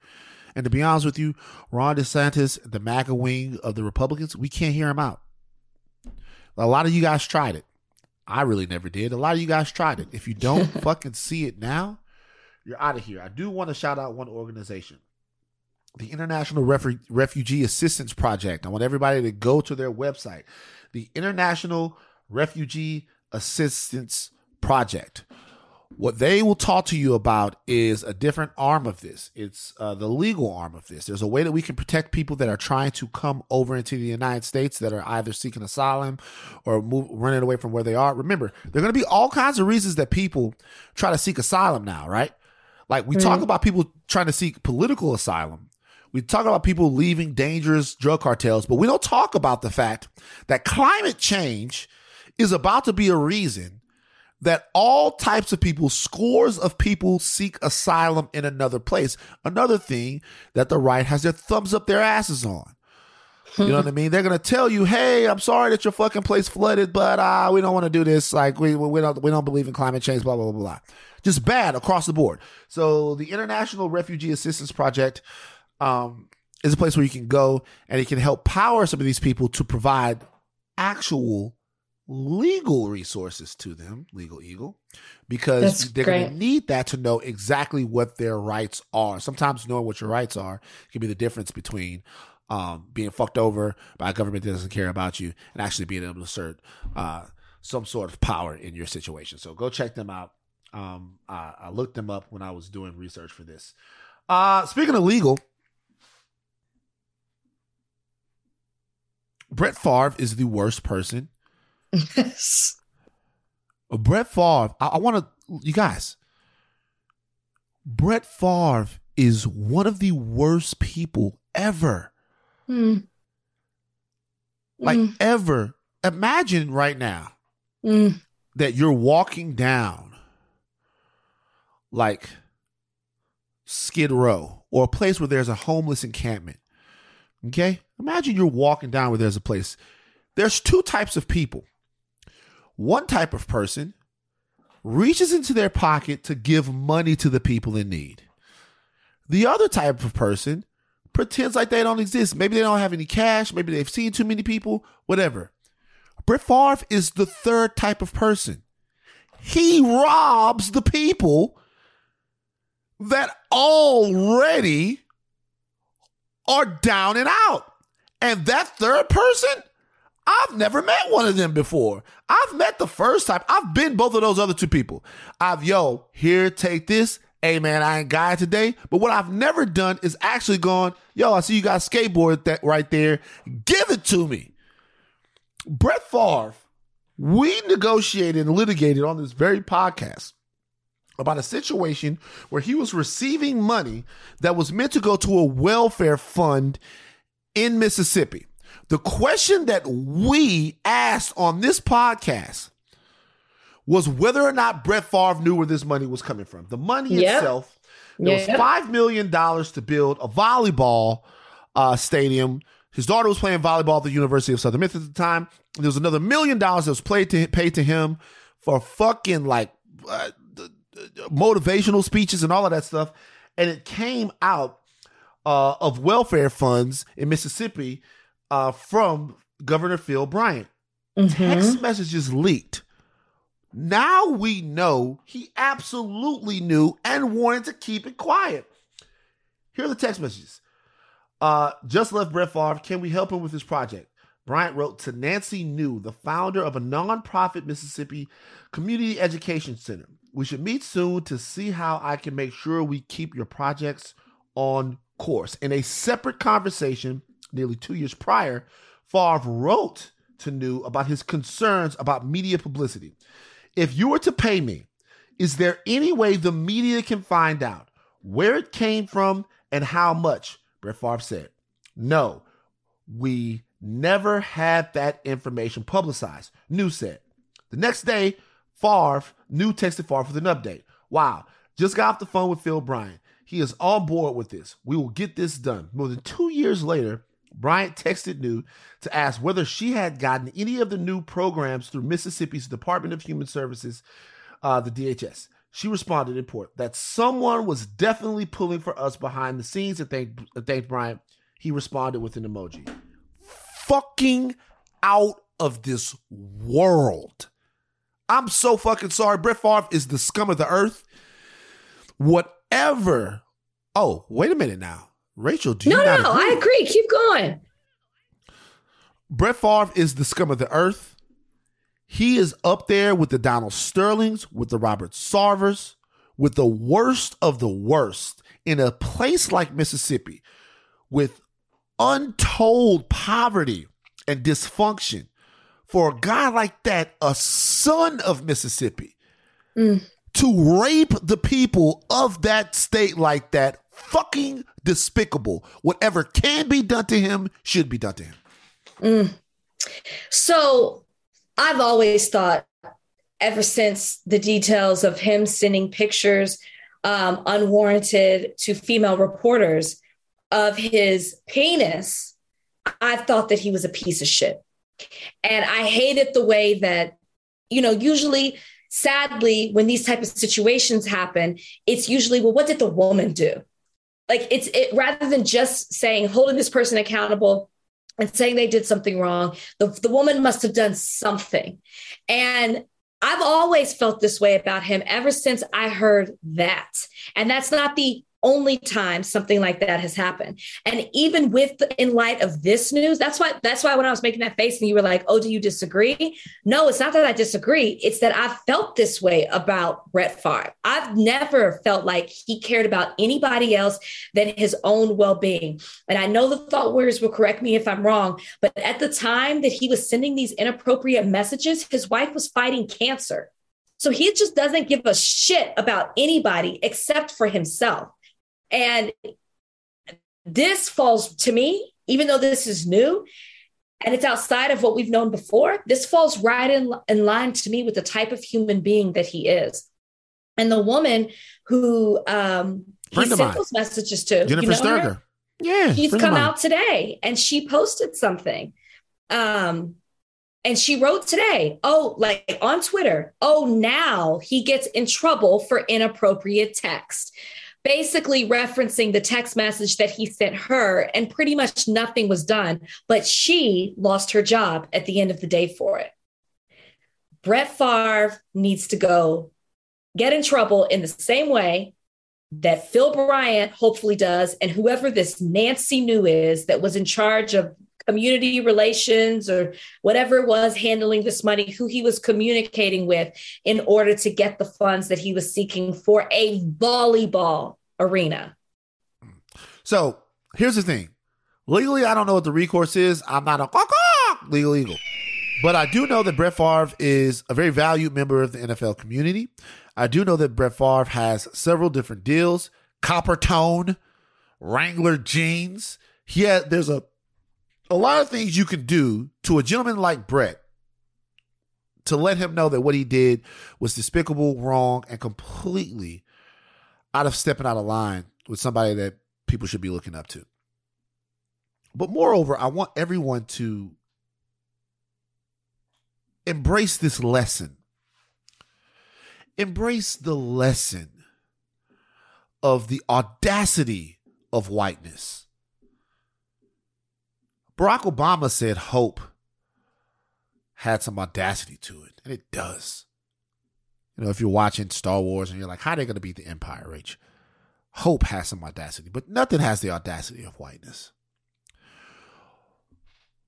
And to be honest with you, Ron DeSantis, the MAGA wing of the Republicans, we can't hear him out. A lot of you guys tried it. I really never did. A lot of you guys tried it. If you don't fucking see it now, you're out of here. I do want to shout out one organization, the International Refu- Refugee Assistance Project. I want everybody to go to their website, the International Refugee Assistance Project. What they will talk to you about is a different arm of this. It's uh, the legal arm of this. There's a way that we can protect people that are trying to come over into the United States that are either seeking asylum or move, running away from where they are. Remember, there are going to be all kinds of reasons that people try to seek asylum now, right? Like we talk about people trying to seek political asylum. We talk about people leaving dangerous drug cartels, but we don't talk about the fact that climate change is about to be a reason that all types of people, scores of people seek asylum in another place. Another thing that the right has their thumbs up their asses on. You know what I mean? They're gonna tell you, "Hey, I'm sorry that your fucking place flooded, but uh, we don't want to do this. Like, we we don't we don't believe in climate change. Blah blah blah blah. Just bad across the board." So, the International Refugee Assistance Project um, is a place where you can go and it can help power some of these people to provide actual legal resources to them, legal eagle, because That's they're going to need that to know exactly what their rights are. Sometimes knowing what your rights are can be the difference between um, being fucked over by a government that doesn't care about you and actually being able to assert uh, some sort of power in your situation. So go check them out. Um, I, I looked them up when I was doing research for this. Uh, speaking of legal, Brett Favre is the worst person Yes. Brett Favre, I, I want to, you guys, Brett Favre is one of the worst people ever. Mm. Like, Mm. ever. Imagine right now Mm. that you're walking down like Skid Row or a place where there's a homeless encampment. Okay? Imagine you're walking down where there's a place. There's two types of people. One type of person reaches into their pocket to give money to the people in need. The other type of person pretends like they don't exist. Maybe they don't have any cash. Maybe they've seen too many people, whatever. Brett Favre is the third type of person. He robs the people that already are down and out. And that third person, I've never met one of them before. I've met the first type. I've been both of those other two people. I've, yo, here, take this. Hey man, I ain't got it today. But what I've never done is actually gone, yo, I see you got skateboard that right there. Give it to me. Brett Favre, we negotiated and litigated on this very podcast about a situation where he was receiving money that was meant to go to a welfare fund in Mississippi. The question that we asked on this podcast was whether or not Brett Favre knew where this money was coming from. The money Yep. itself, there was $5 million to build a volleyball uh, stadium. His daughter was playing volleyball at the University of Southern Miss at the time. There was another million dollars that was played to, paid to him for fucking like uh, motivational speeches and all of that stuff. And it came out uh, of welfare funds in Mississippi uh, from Governor Phil Bryant. Mhm. Text messages leaked Now we know he absolutely knew and wanted to keep it quiet. Here are the text messages. Uh, just left Brett Favre. Can we help him with his project? Bryant wrote to Nancy New, the founder of a nonprofit Mississippi Community Education Center. We should meet soon to see how I can make sure we keep your projects on course. In a separate conversation, nearly two years prior, Favre wrote to New about his concerns about media publicity. If you were to pay me, is there any way the media can find out where it came from and how much? Brett Favre said, No, we never had that information publicized. New said. The next day, Favre, New texted Favre with an update. Wow, just got off the phone with Phil Bryant. He is on board with this. We will get this done. More than two years later, Bryant texted New to ask whether she had gotten any of the new programs through Mississippi's Department of Human Services, uh, the DHS. She responded in port that someone was definitely pulling for us behind the scenes and thanked, thanked Bryant. He responded with an emoji. Fucking out of this world. I'm so fucking sorry. Brett Favre is the scum of the earth. Whatever. Oh, wait a minute now. Rachel, do you No, not no? I agree. Keep going. Brett Favre is the scum of the earth. He is up there with the Donald Sterlings, with the Robert Sarvers, with the worst of the worst in a place like Mississippi with untold poverty and dysfunction. For a guy like that, a son of Mississippi, mm. to rape the people of that state like that, fucking despicable. Whatever can be done to him should be done to him. So I've always thought, ever since the details of him sending pictures um, unwarranted to female reporters of his penis, I thought that he was a piece of shit. And I hated the way that, you know, usually, sadly, when these type of situations happen, it's usually, well, what did the woman do? Like it's it rather than just saying holding this person accountable and saying they did something wrong, the, the woman must have done something. And I've always felt this way about him ever since I heard that. And that's not the only time something like that has happened. And even with in light of this news, that's why that's why when I was making that face and you were like, "Oh, do you disagree?" No, it's not that I disagree. It's that I've felt this way about Brett Favre. I've never felt like he cared about anybody else than his own well-being. And I know the thought warriors will correct me if I'm wrong, but at the time that he was sending these inappropriate messages, his wife was fighting cancer. So he just doesn't give a shit about anybody except for himself. And this falls to me, even though this is new and it's outside of what we've known before, this falls right in, in line to me with the type of human being that he is. And the woman who um, he sent those messages to, Jennifer you know? Sterger. Yeah. Of come out today and she posted something. Um, and she wrote today, oh, like on Twitter, oh, now he gets in trouble for inappropriate text. Basically, referencing the text message that he sent her, and pretty much nothing was done, but she lost her job at the end of the day for it. Brett Favre needs to go get in trouble in the same way that Phil Bryant hopefully does, and whoever this Nancy New is that was in charge of community relations or whatever it was handling this money, who he was communicating with in order to get the funds that he was seeking for a volleyball arena. So here's the thing. Legally, I don't know what the recourse is. I'm not a legal eagle. But I do know that Brett Favre is a very valued member of the NFL community. I do know that Brett Favre has several different deals. Coppertone, Wrangler jeans. Yeah, there's a a lot of things you can do to a gentleman like Brett to let him know that what he did was despicable, wrong, and completely out of stepping out of line with somebody that people should be looking up to. But moreover, I want everyone to embrace this lesson. Embrace the lesson of the audacity of whiteness. Barack Obama said hope had some audacity to it, and it does. You know, if you're watching Star Wars and you're like, how are they going to beat the Empire, Rach? Hope has some audacity, but nothing has the audacity of whiteness.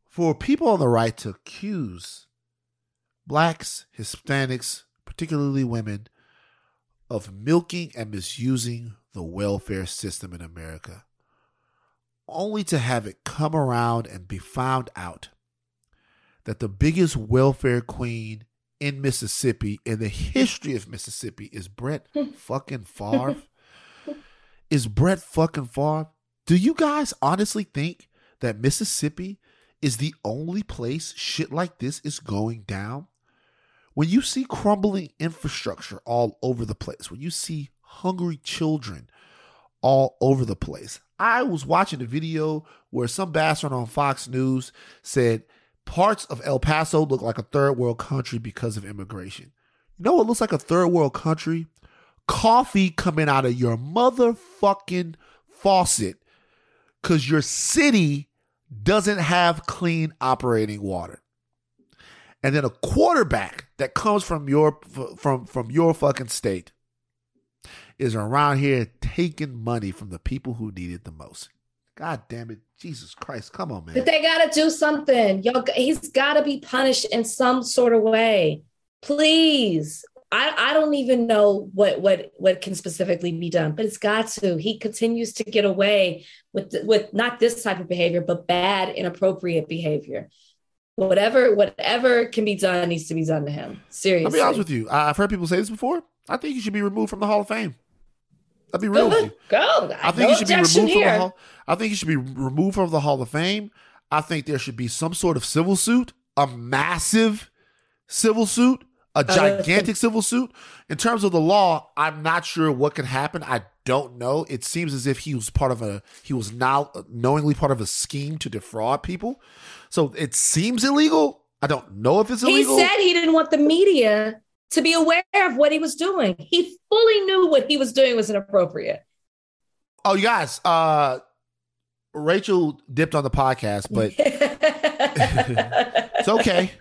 For people on the right to accuse blacks, Hispanics, particularly women, of milking and misusing the welfare system in America, only to have it come around and be found out that the biggest welfare queen in Mississippi in the history of Mississippi is Brett fucking Favre. is Brett fucking Favre. Do you guys honestly think that Mississippi is the only place shit like this is going down? When you see crumbling infrastructure all over the place, when you see hungry children all over the place. I was watching a video where some bastard on Fox News said parts of El Paso look like a third world country because of immigration. You know what looks like a third world country? Coffee coming out of your motherfucking faucet because your city doesn't have clean operating water. And then a quarterback that comes from your from from your fucking state is around here taking money from the people who need it the most. God damn it. Jesus Christ. Come on, man. But they got to do something. Yo, he's got to be punished in some sort of way. Please. I, I don't even know what what what can specifically be done, but it's got to. He continues to get away with with not this type of behavior, but bad, inappropriate behavior. Whatever whatever can be done needs to be done to him. Seriously. I'll be honest with you. I've heard people say this before. I think he should be removed from the Hall of Fame. I'll be real with you. Go. I think no he should be removed here. from the Hall. I think he should be removed from the Hall of Fame. I think there should be some sort of civil suit, a massive civil suit, a gigantic civil suit. In terms of the law, I'm not sure what can happen. I don't know. It seems as if he was part of a he was now knowingly part of a scheme to defraud people. So it seems illegal. I don't know if it's illegal. He said he didn't want the media to be aware of what he was doing. He fully knew what he was doing was inappropriate. Oh, you guys, uh, Rachel dipped on the podcast, but it's okay.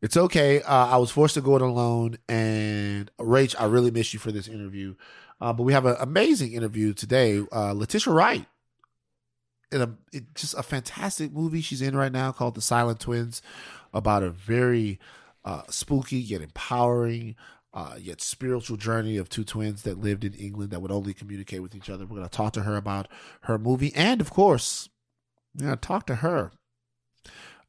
It's okay. Uh, I was forced to go it alone, and Rach, I really miss you for this interview. Uh, but we have an amazing interview today. Uh, Letitia Wright, in a it, just a fantastic movie she's in right now called The Silent Twins, about a very uh, spooky yet empowering, uh, yet spiritual journey of two twins that lived in England that would only communicate with each other. We're going to talk to her about her movie, and of course, we're going to talk to her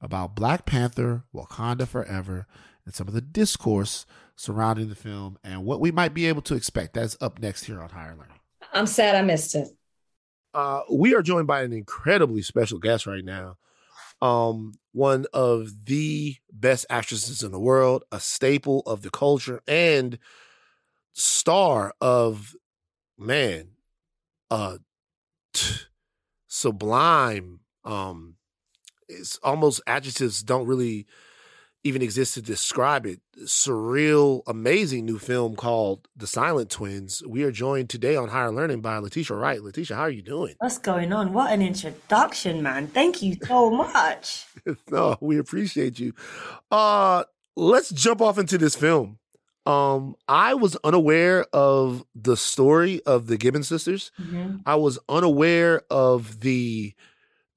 about Black Panther, Wakanda Forever, and some of the discourse surrounding the film and what we might be able to expect. That's up next here on Higher Learning. I'm sad I missed it. Uh, we are joined by an incredibly special guest right now um, one of the best actresses in the world, a staple of the culture, and star of man, uh, t- sublime. Um, it's almost adjectives don't really even exist to describe it. Surreal, amazing new film called The Silent Twins. We are joined today on Higher Learning by Letitia Wright. Letitia, how are you doing? What's going on? What an introduction, man. Thank you so much. no, we appreciate you. Uh let's jump off into this film. Um, I was unaware of the story of the Gibbons sisters. Mm-hmm. I was unaware of the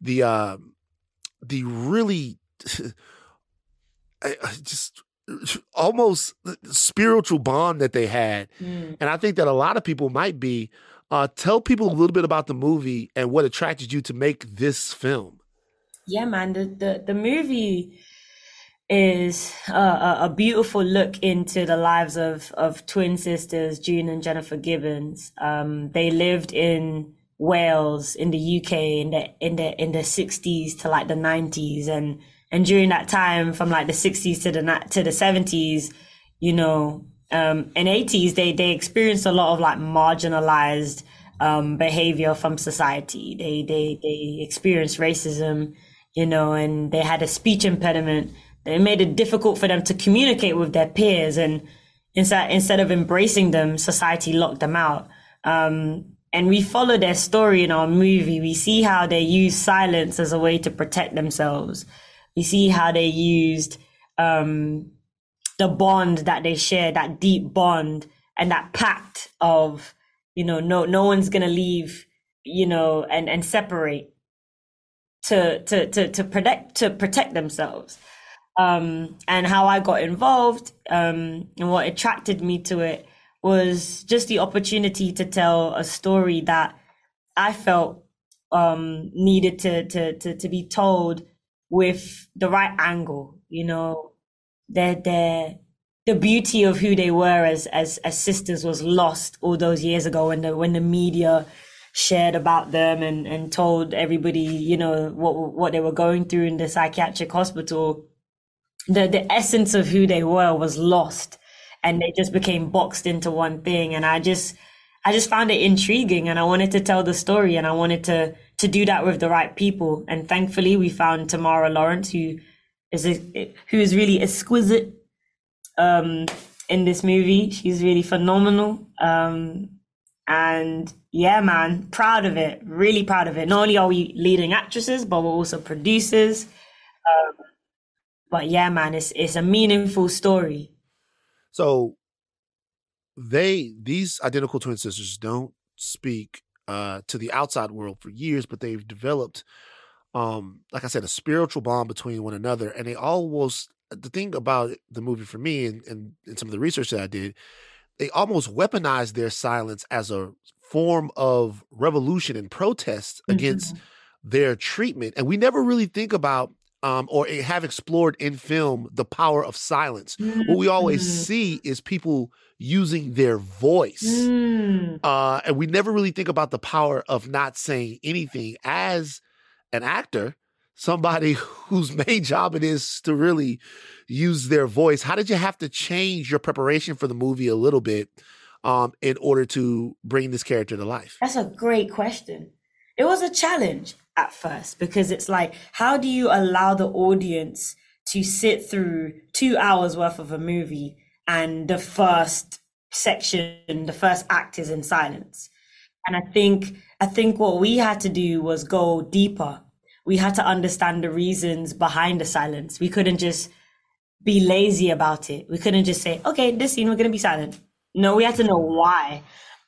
the uh the really just almost spiritual bond that they had. Mm. And I think that a lot of people might be. Uh, tell people a little bit about the movie and what attracted you to make this film. Yeah, man. The the, the movie is a, a, beautiful look into the lives of of twin sisters June and Jennifer Gibbons. Um, they lived in Wales in the UK in the in the in the sixties to like the nineties, and and during that time, from like the 60s to the to the 70s, you know, um, and 80s, they they experienced a lot of like marginalized um, behavior from society. They they they experienced racism, you know, and they had a speech impediment. It made it difficult for them to communicate with their peers, and instead instead of embracing them, society locked them out. Um, and we follow their story in our movie. We see how they use silence as a way to protect themselves. You see how they used um, the bond that they share, that deep bond and that pact of, you know, no, no one's going to leave, you know, and, and separate to, to, to, to protect, to protect themselves. Um, and how I got involved, um, and what attracted me to it was just the opportunity to tell a story that I felt, um, needed to, to, to, to be told with the right angle, you know, their, their, the beauty of who they were as as as sisters was lost all those years ago when the when the media shared about them and and told everybody you know what what they were going through in the psychiatric hospital. The the essence of who they were was lost and they just became boxed into one thing. And i just i just found it intriguing and i wanted to tell the story and i wanted to to do that with the right people and thankfully we found tamara lawrence who is a, who is really exquisite um, in this movie. She's really phenomenal. Um, and yeah, man, proud of it. Really proud of it. Not only are we leading actresses, but we're also producers. Um, but yeah, man, it's it's a meaningful story. So they these identical twin sisters don't speak uh, to the outside world for years, but they've developed, um, like I said, a spiritual bond between one another, and they almost the thing about the movie for me and, and, and some of the research that I did, they almost weaponized their silence as a form of revolution and protest mm-hmm. against their treatment. And we never really think about um, or have explored in film the power of silence. Mm-hmm. What we always mm-hmm. see is people using their voice. Mm. Uh, and we never really think about the power of not saying anything as an actor somebody whose main job it is to really use their voice. How did you have to change your preparation for the movie a little bit um, in order to bring this character to life? That's a great question. It was a challenge at first because it's like, how do you allow the audience to sit through two hours worth of a movie and the first section, the first act is in silence? And I think, I think what we had to do was go deeper we had to understand the reasons behind the silence. We couldn't just be lazy about it. We couldn't just say, okay, this scene, we're to be silent. No, we had to know why.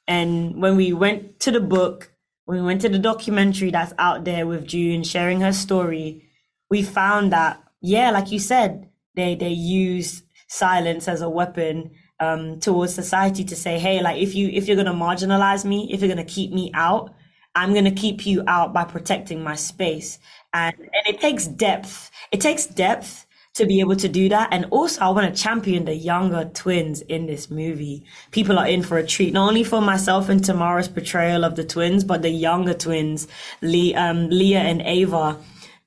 And when we went to the book, when we went to the documentary that's out there with June sharing her story, we found that, yeah, like you said, they, they use silence as a weapon um, towards society to say, hey, like if you, if you're to marginalize me, if you're to keep me out, I'm to keep you out by protecting my space. And, and it takes depth. It takes depth to be able to do that. And also, I want to champion the younger twins in this movie. People are in for a treat, not only for myself and Tamara's portrayal of the twins, but the younger twins, Lee, um, Leah and Ava.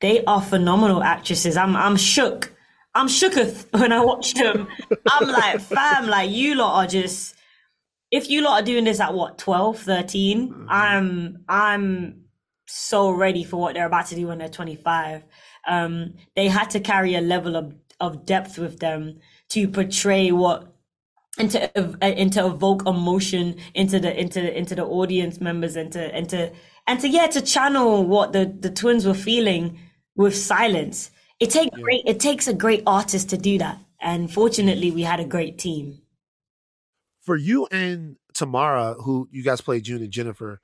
They are phenomenal actresses. I'm, I'm shook. I'm shooketh when I watch them. I'm like, fam, like you lot are just, if you lot are doing this at what 12 13 mm-hmm. i'm i'm so ready for what they're about to do when they're 25 um they had to carry a level of of depth with them to portray what and to and to evoke emotion into the into into the audience members and to and to and to yeah to channel what the the twins were feeling with silence it takes yeah. great it takes a great artist to do that and fortunately we had a great team for you and Tamara, who you guys play June and Jennifer,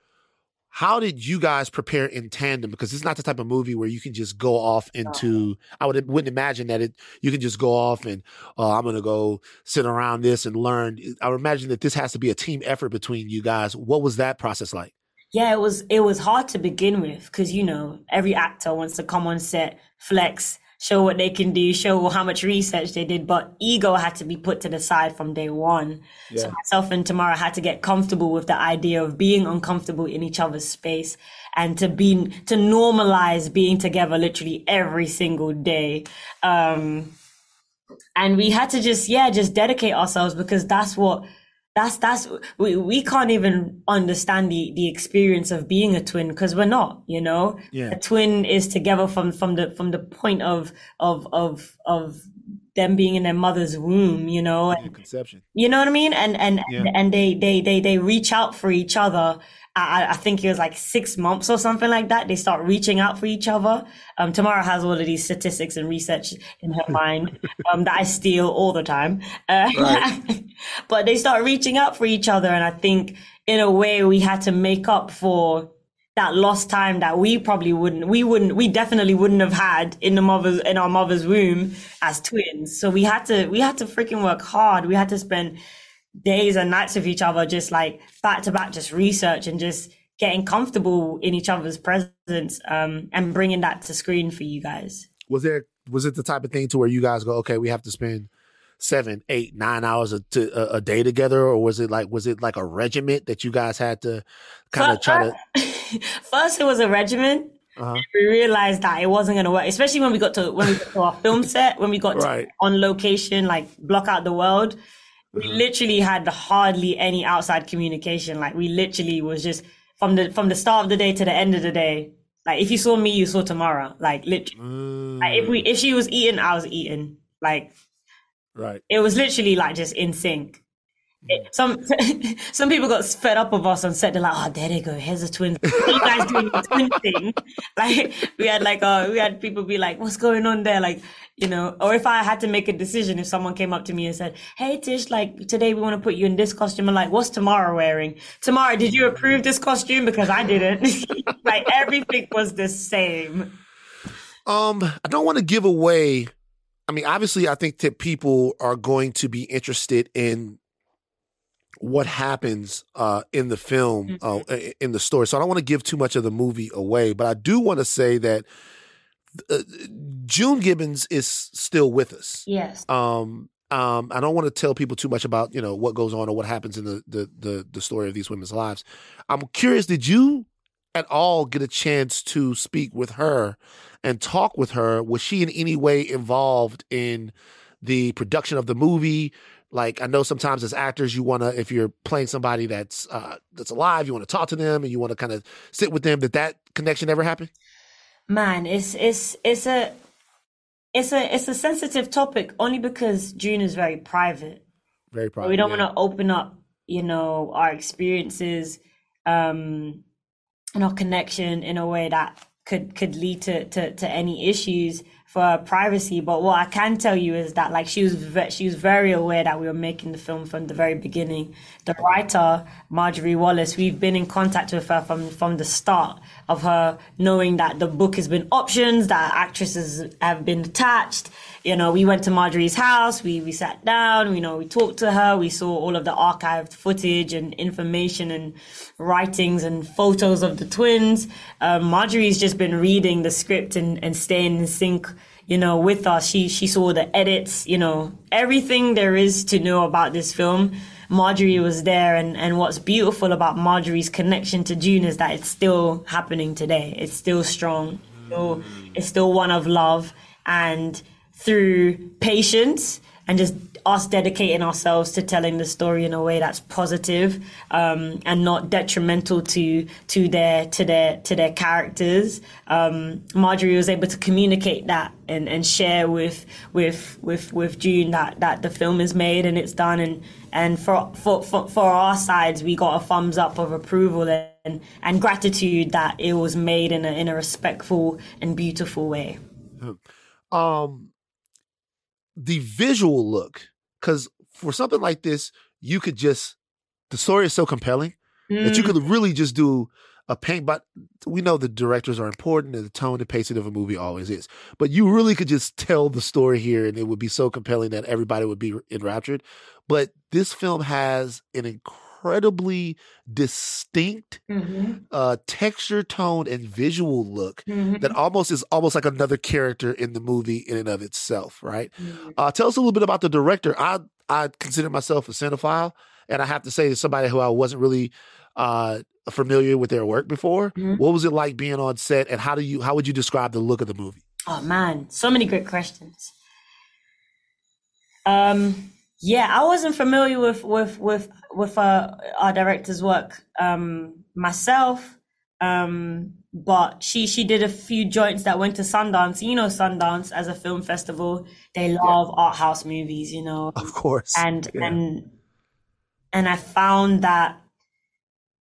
how did you guys prepare in tandem? Because it's not the type of movie where you can just go off into. I would wouldn't imagine that it you can just go off and uh, I'm gonna go sit around this and learn. I would imagine that this has to be a team effort between you guys. What was that process like? Yeah, it was it was hard to begin with because you know every actor wants to come on set, flex, show what they can do, show how much research they did, but ego had to be put to the side from day one. Yeah. So myself and Tamara had to get comfortable with the idea of being uncomfortable in each other's space and to be, to normalize being together literally every single day. Um, and we had to just, yeah, just dedicate ourselves because that's what that's that's we, we can't even understand the the experience of being a twin because we're not you know yeah. a twin is together from from the from the point of of of of them being in their mother's womb, you know, and Conception. you know what I mean? And and Yeah. and they they they they reach out for each other. I, I think it was like six months or something like that. They start reaching out for each other. Um, Tamara has all of these statistics and research in her mind um, that I steal all the time. Uh, but they start reaching out for each other, and I think in a way we had to make up for that lost time that we probably wouldn't we wouldn't we definitely wouldn't have had in the mother's in our mother's womb as twins. So we had to we had to freaking work hard. We had to spend days and nights with each other just like back to back just research and just getting comfortable in each other's presence um and bringing that to screen for you guys. Was there was it the type of thing to where you guys go, okay, we have to spend seven, eight, nine hours a, to, a, a day together, or was it like was it like a regiment that you guys had to kind of try to? first it was a regiment. Uh-huh. we realized that it wasn't going to work especially when we got to when we got to our film set when we got Right. to, on location like block out the world we literally had hardly any outside communication like we literally was just from the from the start of the day to the end of the day like if you saw me you saw tomorrow like literally Mm, like, if we if she was eating i was eating like right. it was literally like just in sync. It- some some people got fed up of us on set. They're like, "Oh, there they go. Here's a twin. What you guys doing the twin thing?" Like we had like uh we had people be like, "What's going on there?" Like you know, or if I had to make a decision, if someone came up to me and said, "Hey Tish, like today we want to put you in this costume," I'm like, "What's Tamara wearing? Tamara, did you approve this costume? Because I didn't." like everything was the same. Um, I don't want to give away. I mean, obviously, I think that people are going to be interested in what happens uh, in the film, uh, in the story. So I don't want to give too much of the movie away, but I do want to say that uh, June Gibbons is still with us. Yes. Um, um, I don't want to tell people too much about you know what goes on or what happens in the the the, the story of these women's lives. I'm curious. Did you at all get a chance to speak with her and talk with her? Was she in any way involved in the production of the movie? Like I know sometimes as actors, you want to if you're playing somebody that's uh, that's alive, you want to talk to them and you want to kind of sit with them. Did that connection ever happen? Man, it's it's it's a it's a it's a sensitive topic only because June is very private. Very proud. we don't want to open up, you know, our experiences um and our connection in a way that could could lead to to, to any issues for privacy. But what I can tell you is that like she was ve- she was very aware that we were making the film from the very beginning. The writer Marjorie Wallace, we've been in contact with her from from the start of her knowing that the book has been options, that actresses have been attached. You know, we went to Marjorie's house, we we sat down, you know, we talked to her, we saw all of the archived footage and information and writings and photos of the twins. Um, Marjorie's just been reading the script and, and staying in sync, you know, with us. She she saw the edits, you know, everything there is to know about this film. Marjorie was there, and, and what's beautiful about Marjorie's connection to June is that it's still happening today. It's still strong. Still, it's still one of love, and through patience and just us dedicating ourselves to telling the story in a way that's positive um, and not detrimental to to their to their to their characters. Um, Marjorie was able to communicate that and, and share with with with with June that that the film is made and it's done and and for for for, for our sides we got a thumbs up of approval and and gratitude that it was made in a in a respectful and beautiful way. um the visual look because for something like this you could just the story is so compelling that you could mm. really just do a paint but we know the directors are important and the tone and pacing of a movie always is but you really could just tell the story here and it would be so compelling that everybody would be enraptured but this film has an incredibly distinct uh texture tone and visual look that almost is almost like another character in the movie in and of itself right? Uh tell us a little bit about the director. I i consider myself a cinephile and i have to say to somebody who i wasn't really uh familiar with their work before what was it like being on set and how do you how would you describe the look of the movie? Oh man, so many great questions. Um, yeah, I wasn't familiar with with with with uh, our director's work um, myself, um, but she she did a few joints that went to Sundance. You know, Sundance as a film festival, they love art house movies. You know, Of course. and Yeah. and and I found that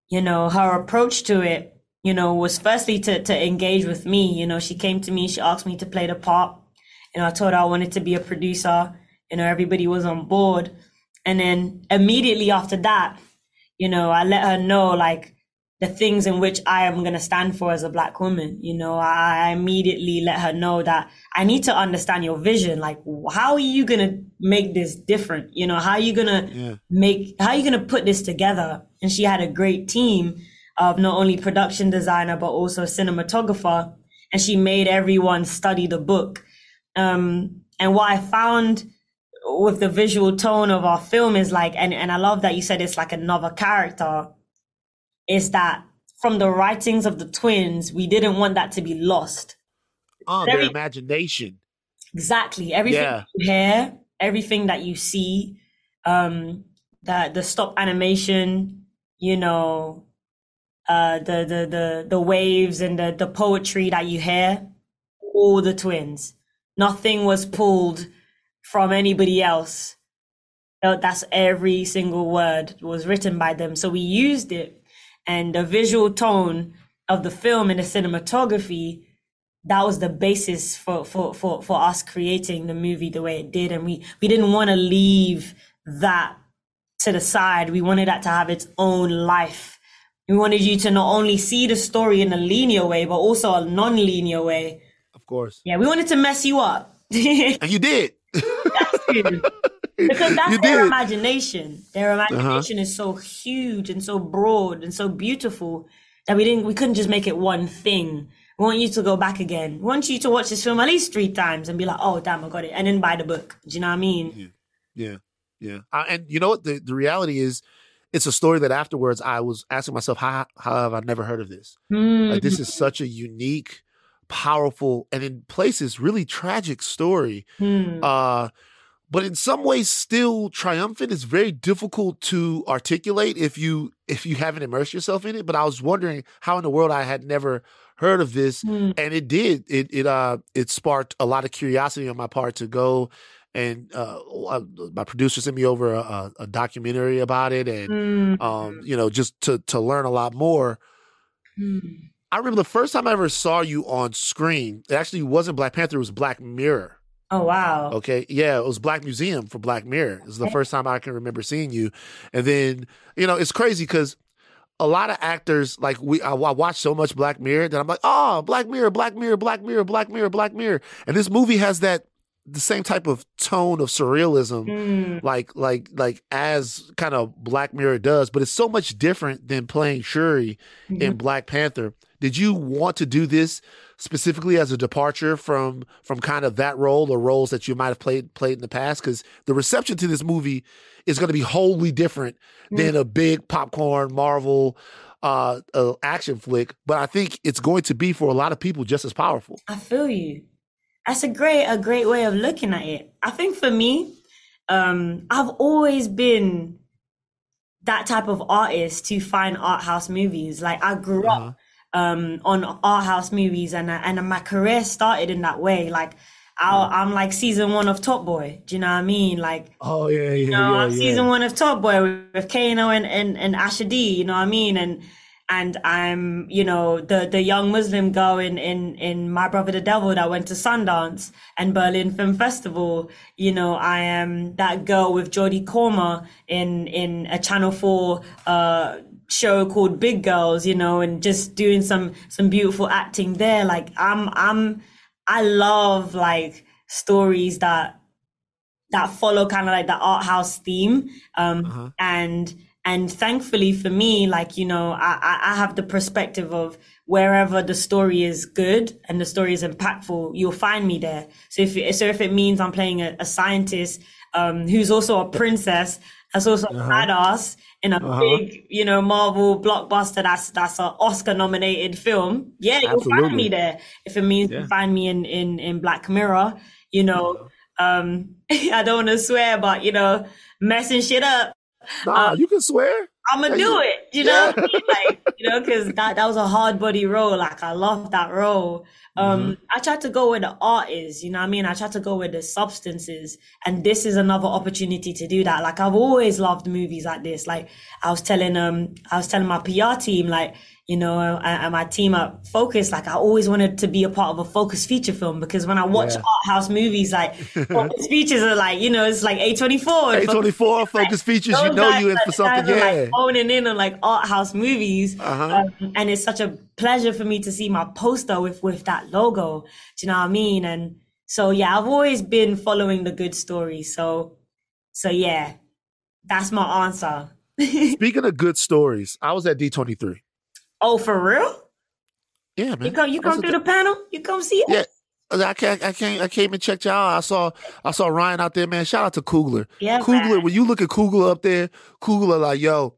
you know her approach to it, you know, was firstly to to engage with me. You know, she came to me, she asked me to play the part. You know, I told her I wanted to be a producer. You know, everybody was on board, and then immediately after that, you know, I let her know like the things in which I am going to stand for as a black woman. You know, I immediately let her know that I need to understand your vision. Like, how are you going to make this different? You know, how are you going to Yeah. make, how are you going to put this together? And she had a great team of not only production designer, but also cinematographer. And she made everyone study the book. Um, and what I found with the visual tone of our film is like, and, and I love that you said it's like another character, is that from the writings of the twins, we didn't want that to be lost. Oh, their imagination. Exactly. Everything Yeah. you hear, everything that you see, um, the the stop animation, you know, uh, the the the the waves and the the poetry that you hear, all the twins. Nothing was pulled from anybody else. That's every single word was written by them. So we used it, and the visual tone of the film and the cinematography that was the basis for for for for us creating the movie the way it did and we we didn't want to leave that to the side we wanted that to have its own life we wanted you to not only see the story in a linear way but also a non-linear way Of course. yeah we wanted to mess you up And you did. that's you their did. imagination their imagination is so huge and so broad and so beautiful that we didn't we couldn't just make it one thing we want you to go back again. We want you to watch this film at least three times and be like, oh, damn, I got it. And then buy the book. Do you know what I mean? Yeah, yeah. Uh, and you know what? The the reality is, it's a story that afterwards I was asking myself, how how have I never heard of this? Like this is such a unique, powerful, and in places really tragic story. Hmm. Uh, but in some ways still triumphant. It's very difficult to articulate if you if you haven't immersed yourself in it. But I was wondering how in the world I had never heard of this Hmm. and it did it it uh it sparked a lot of curiosity on my part to go and uh uh, my producer sent me over a, a, documentary about it and Hmm. um you know just to to learn a lot more Hmm. I remember the first time i ever saw you on screen it actually wasn't black panther it was black mirror Oh, wow. Okay. Yeah, it was Black Museum for Black Mirror. This is the first time I can remember seeing you. And then, you know, it's crazy because a lot of actors, like we, I, I watch so much Black Mirror that I'm like, oh, Black Mirror, Black Mirror, Black Mirror, Black Mirror, Black Mirror. And this movie has that the same type of tone of surrealism, Hmm. like like like as kind of Black Mirror does, but it's so much different than playing Shuri in Black Panther. Did you want to do this specifically as a departure from from kind of that role or roles that you might have played played in the past? Because the reception to this movie is going to be wholly different than a big popcorn Marvel uh, uh, action flick, but I think it's going to be for a lot of people just as powerful. I feel you. That's a great, a great way of looking at it. I think for me, um, I've always been that type of artist to find art house movies. Like I grew Uh-huh. up um, on art house movies, and and my career started in that way. Like I, I'm like season one of Top Boy. Do you know what I mean? Like Oh yeah, yeah, you know, I'm season one of Top Boy with, with Kano and, and, and Asher D, you know what I mean? And and I'm, you know, the, the young Muslim girl in, in, in My Brother the Devil that went to Sundance and Berlin Film Festival. You know, I am that girl with Jodie Comer in, in a Channel 4, uh, show called Big Girls, you know, and just doing some, some beautiful acting there. Like I'm, I'm, I love like stories that, that follow kind of like the art house theme. Um, and, and thankfully for me, like, you know, I, I- have the perspective of wherever the story is good and the story is impactful, you'll find me there. So if, it- so if it means I'm playing a, a scientist, um, who's also a princess, that's also a badass in a big, you know, Marvel blockbuster that's, that's an Oscar nominated film. Yeah, you'll find me there. If it means you find me in, in, in Black Mirror, you know, um, I don't want to swear, but you know, messing shit up. Nah, Um, you can swear. I'm gonna do it. You know, what I mean? like you know, because that that was a hard body role. Like I love that role. Um, I tried to go where the art is. You know, what I mean, I tried to go where the substance is, and this is another opportunity to do that. Like I've always loved movies like this. Like I was telling um, I was telling my PR team, like you know, and, and my team at Focus, like I always wanted to be a part of a Focus feature film because when I watch Yeah. art house movies, like Focus features are like you know, it's like A24. A twenty four focus features. You know you in for something. Yeah. like owning in on like art house movies, Uh-huh. um, and it's such a pleasure for me to see my poster with with that logo. Do you know what I mean? And so yeah, I've always been following the good story. So so yeah, that's my answer. Speaking of good stories, I was at D twenty three. Oh, for real? Yeah, man. You come you come through the panel? You come see it? Yeah. I can't, I can't, I came and checked y'all. I saw, I saw Ryan out there, man. Shout out to Coogler. Yeah, Coogler, man. when you look at Coogler up there, Coogler like, yo,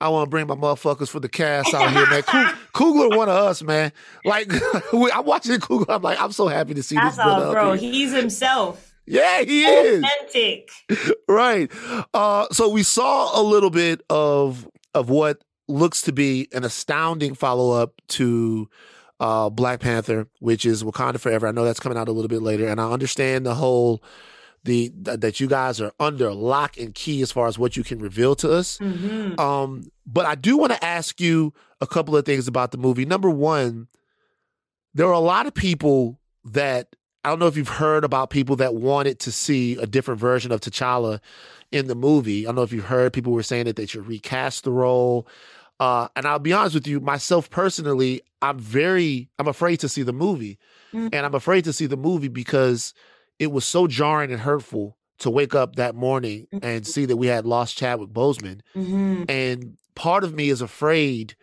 I want to bring my motherfuckers for the cast out here, man. Kug- Coogler one of us, man. Like, I'm watching Coogler. I'm like, I'm so happy to see That's this brother all, bro. He's himself. Yeah, he is. Authentic. right. Uh, so we saw a little bit of of what looks to be an astounding follow up to uh, Black Panther, which is Wakanda Forever. I know that's coming out a little bit later, and I understand the whole the th- that you guys are under lock and key as far as what you can reveal to us. Mhm. Um, but I do want to ask you a couple of things about the movie. Number one, there are a lot of people that I don't know if you've heard about people that wanted to see a different version of T'Challa in the movie. I don't know if you've heard people were saying that they should recast the role. Uh, and I'll be honest with you, myself personally, I'm very, I'm afraid to see the movie. Mm. And I'm afraid to see the movie because it was so jarring and hurtful to wake up that morning and see that we had lost Chadwick Boseman. Mhm. And part of me is afraid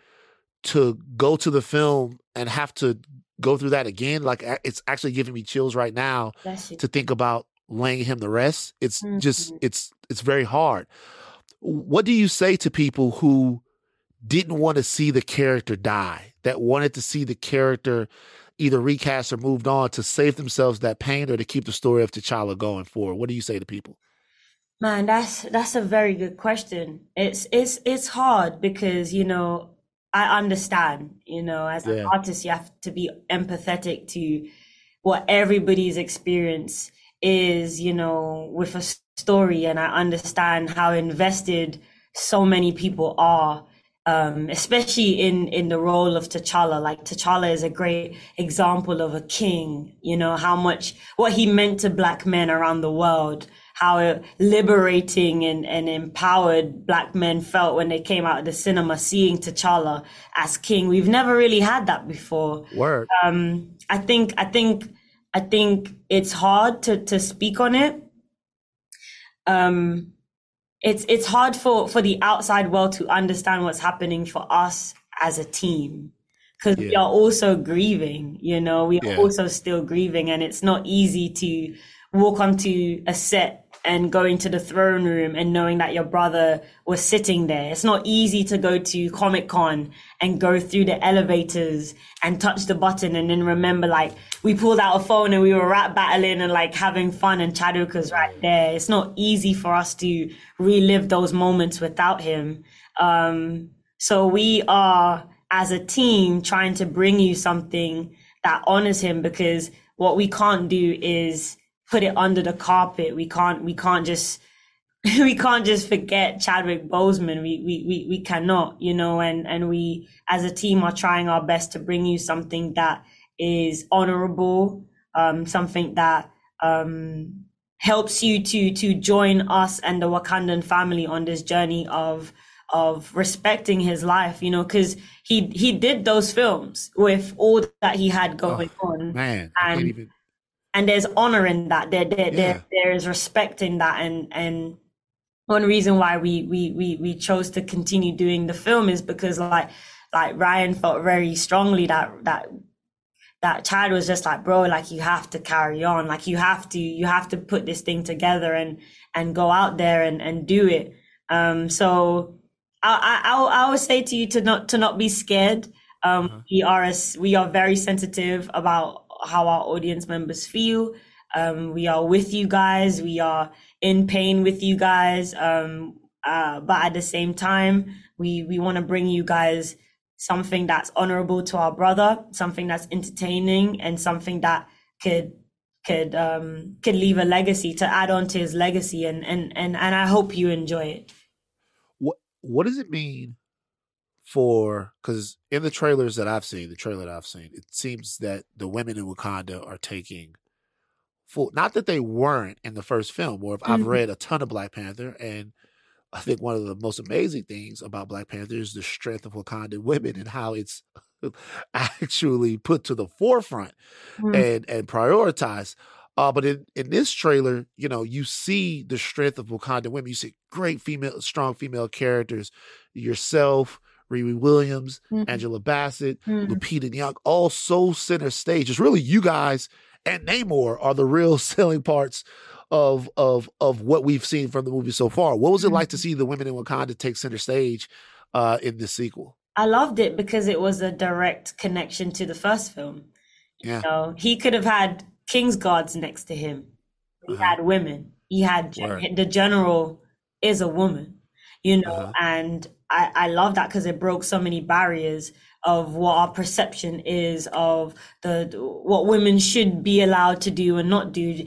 to go to the film and have to go through that again. Like it's actually giving me chills right now to think about laying him the rest. It's just Mhm. it's it's very hard. What do you say to people who didn't want to see the character die, that wanted to see the character either recast or moved on to save themselves that pain or to keep the story of T'Challa going forward? What do you say to people? Man, that's that's a very good question. It's it's it's hard because you know I understand. You know, as an Yeah. artist, you have to be empathetic to what everybody's experience is. You know, with a story, and I understand how invested so many people are. Um, especially in in the role of T'Challa, like T'Challa is a great example of a king. You know how much what he meant to black men around the world how liberating and, and empowered black men felt when they came out of the cinema seeing T'Challa as king. We've never really had that before. Word. Um, I think, I think, I think it's hard to, to speak on it. Um, it's, it's hard for, for the outside world to understand what's happening for us as a team. Cause we are also grieving, you know, we are Yeah. also still grieving and it's not easy to walk onto a set and going to the throne room and knowing that your brother was sitting there. It's not easy to go to Comic Con and go through the elevators and touch the button and then remember like we pulled out a phone and we were rap battling and like having fun and Chadwick was right there. It's not easy for us to relive those moments without him. Um, so we are as a team trying to bring you something that honors him because what we can't do is put it under the carpet. We can't we can't just we can't just forget Chadwick Boseman. We, we we we cannot, you know, and and we as a team are trying our best to bring you something that is honorable, um, something that um helps you to to join us and the Wakandan family on this journey of of respecting his life, you know, because he he did those films with all that he had going on Man, I can't And- even. And there's honor in that. There there, Yeah. there there is respect in that. And and one reason why we we we we chose to continue doing the film is because like like Ryan felt very strongly that that that Chad was just like bro like you have to carry on. Like you have to you have to put this thing together and and go out there and and do it. Um so I I I would- say to you to not to not be scared. Um we are as we are very sensitive about how our audience members feel. Um we are with you guys. We are in pain with you guys. Um Uh, but at the same time, we we want to bring you guys something that's honorable to our brother, something that's entertaining, and something that could could um could leave a legacy to add on to his legacy. And and and, and I hope you enjoy it. What what does it mean for because in the trailers that I've seen, the trailer that I've seen, it seems that the women in Wakanda are taking full not that they weren't in the first film, or if I've Mhm. read a ton of Black Panther and I think one of the most amazing things about Black Panther is the strength of Wakandan women and how it's actually put to the forefront Mm. and and prioritized. Uh, but in, in this trailer, you know, you see the strength of Wakandan women. You see great female, strong female characters. Yourself, Riri Williams, Mhm. Angela Bassett, Mhm. Lupita Nyong'o, all so center stage. It's really you guys and Namor are the real selling parts of of of what we've seen from the movie so far. What was it like to see the women in Wakanda take center stage uh, in this sequel? I loved it because it was a direct connection to the first film. Yeah. He could have had King's Guards next to him. He Uh-huh. had women. He had Word. the general is a woman, you know, Uh-huh. and I, I love that because it broke so many barriers of what our perception is of the what women should be allowed to do and not do.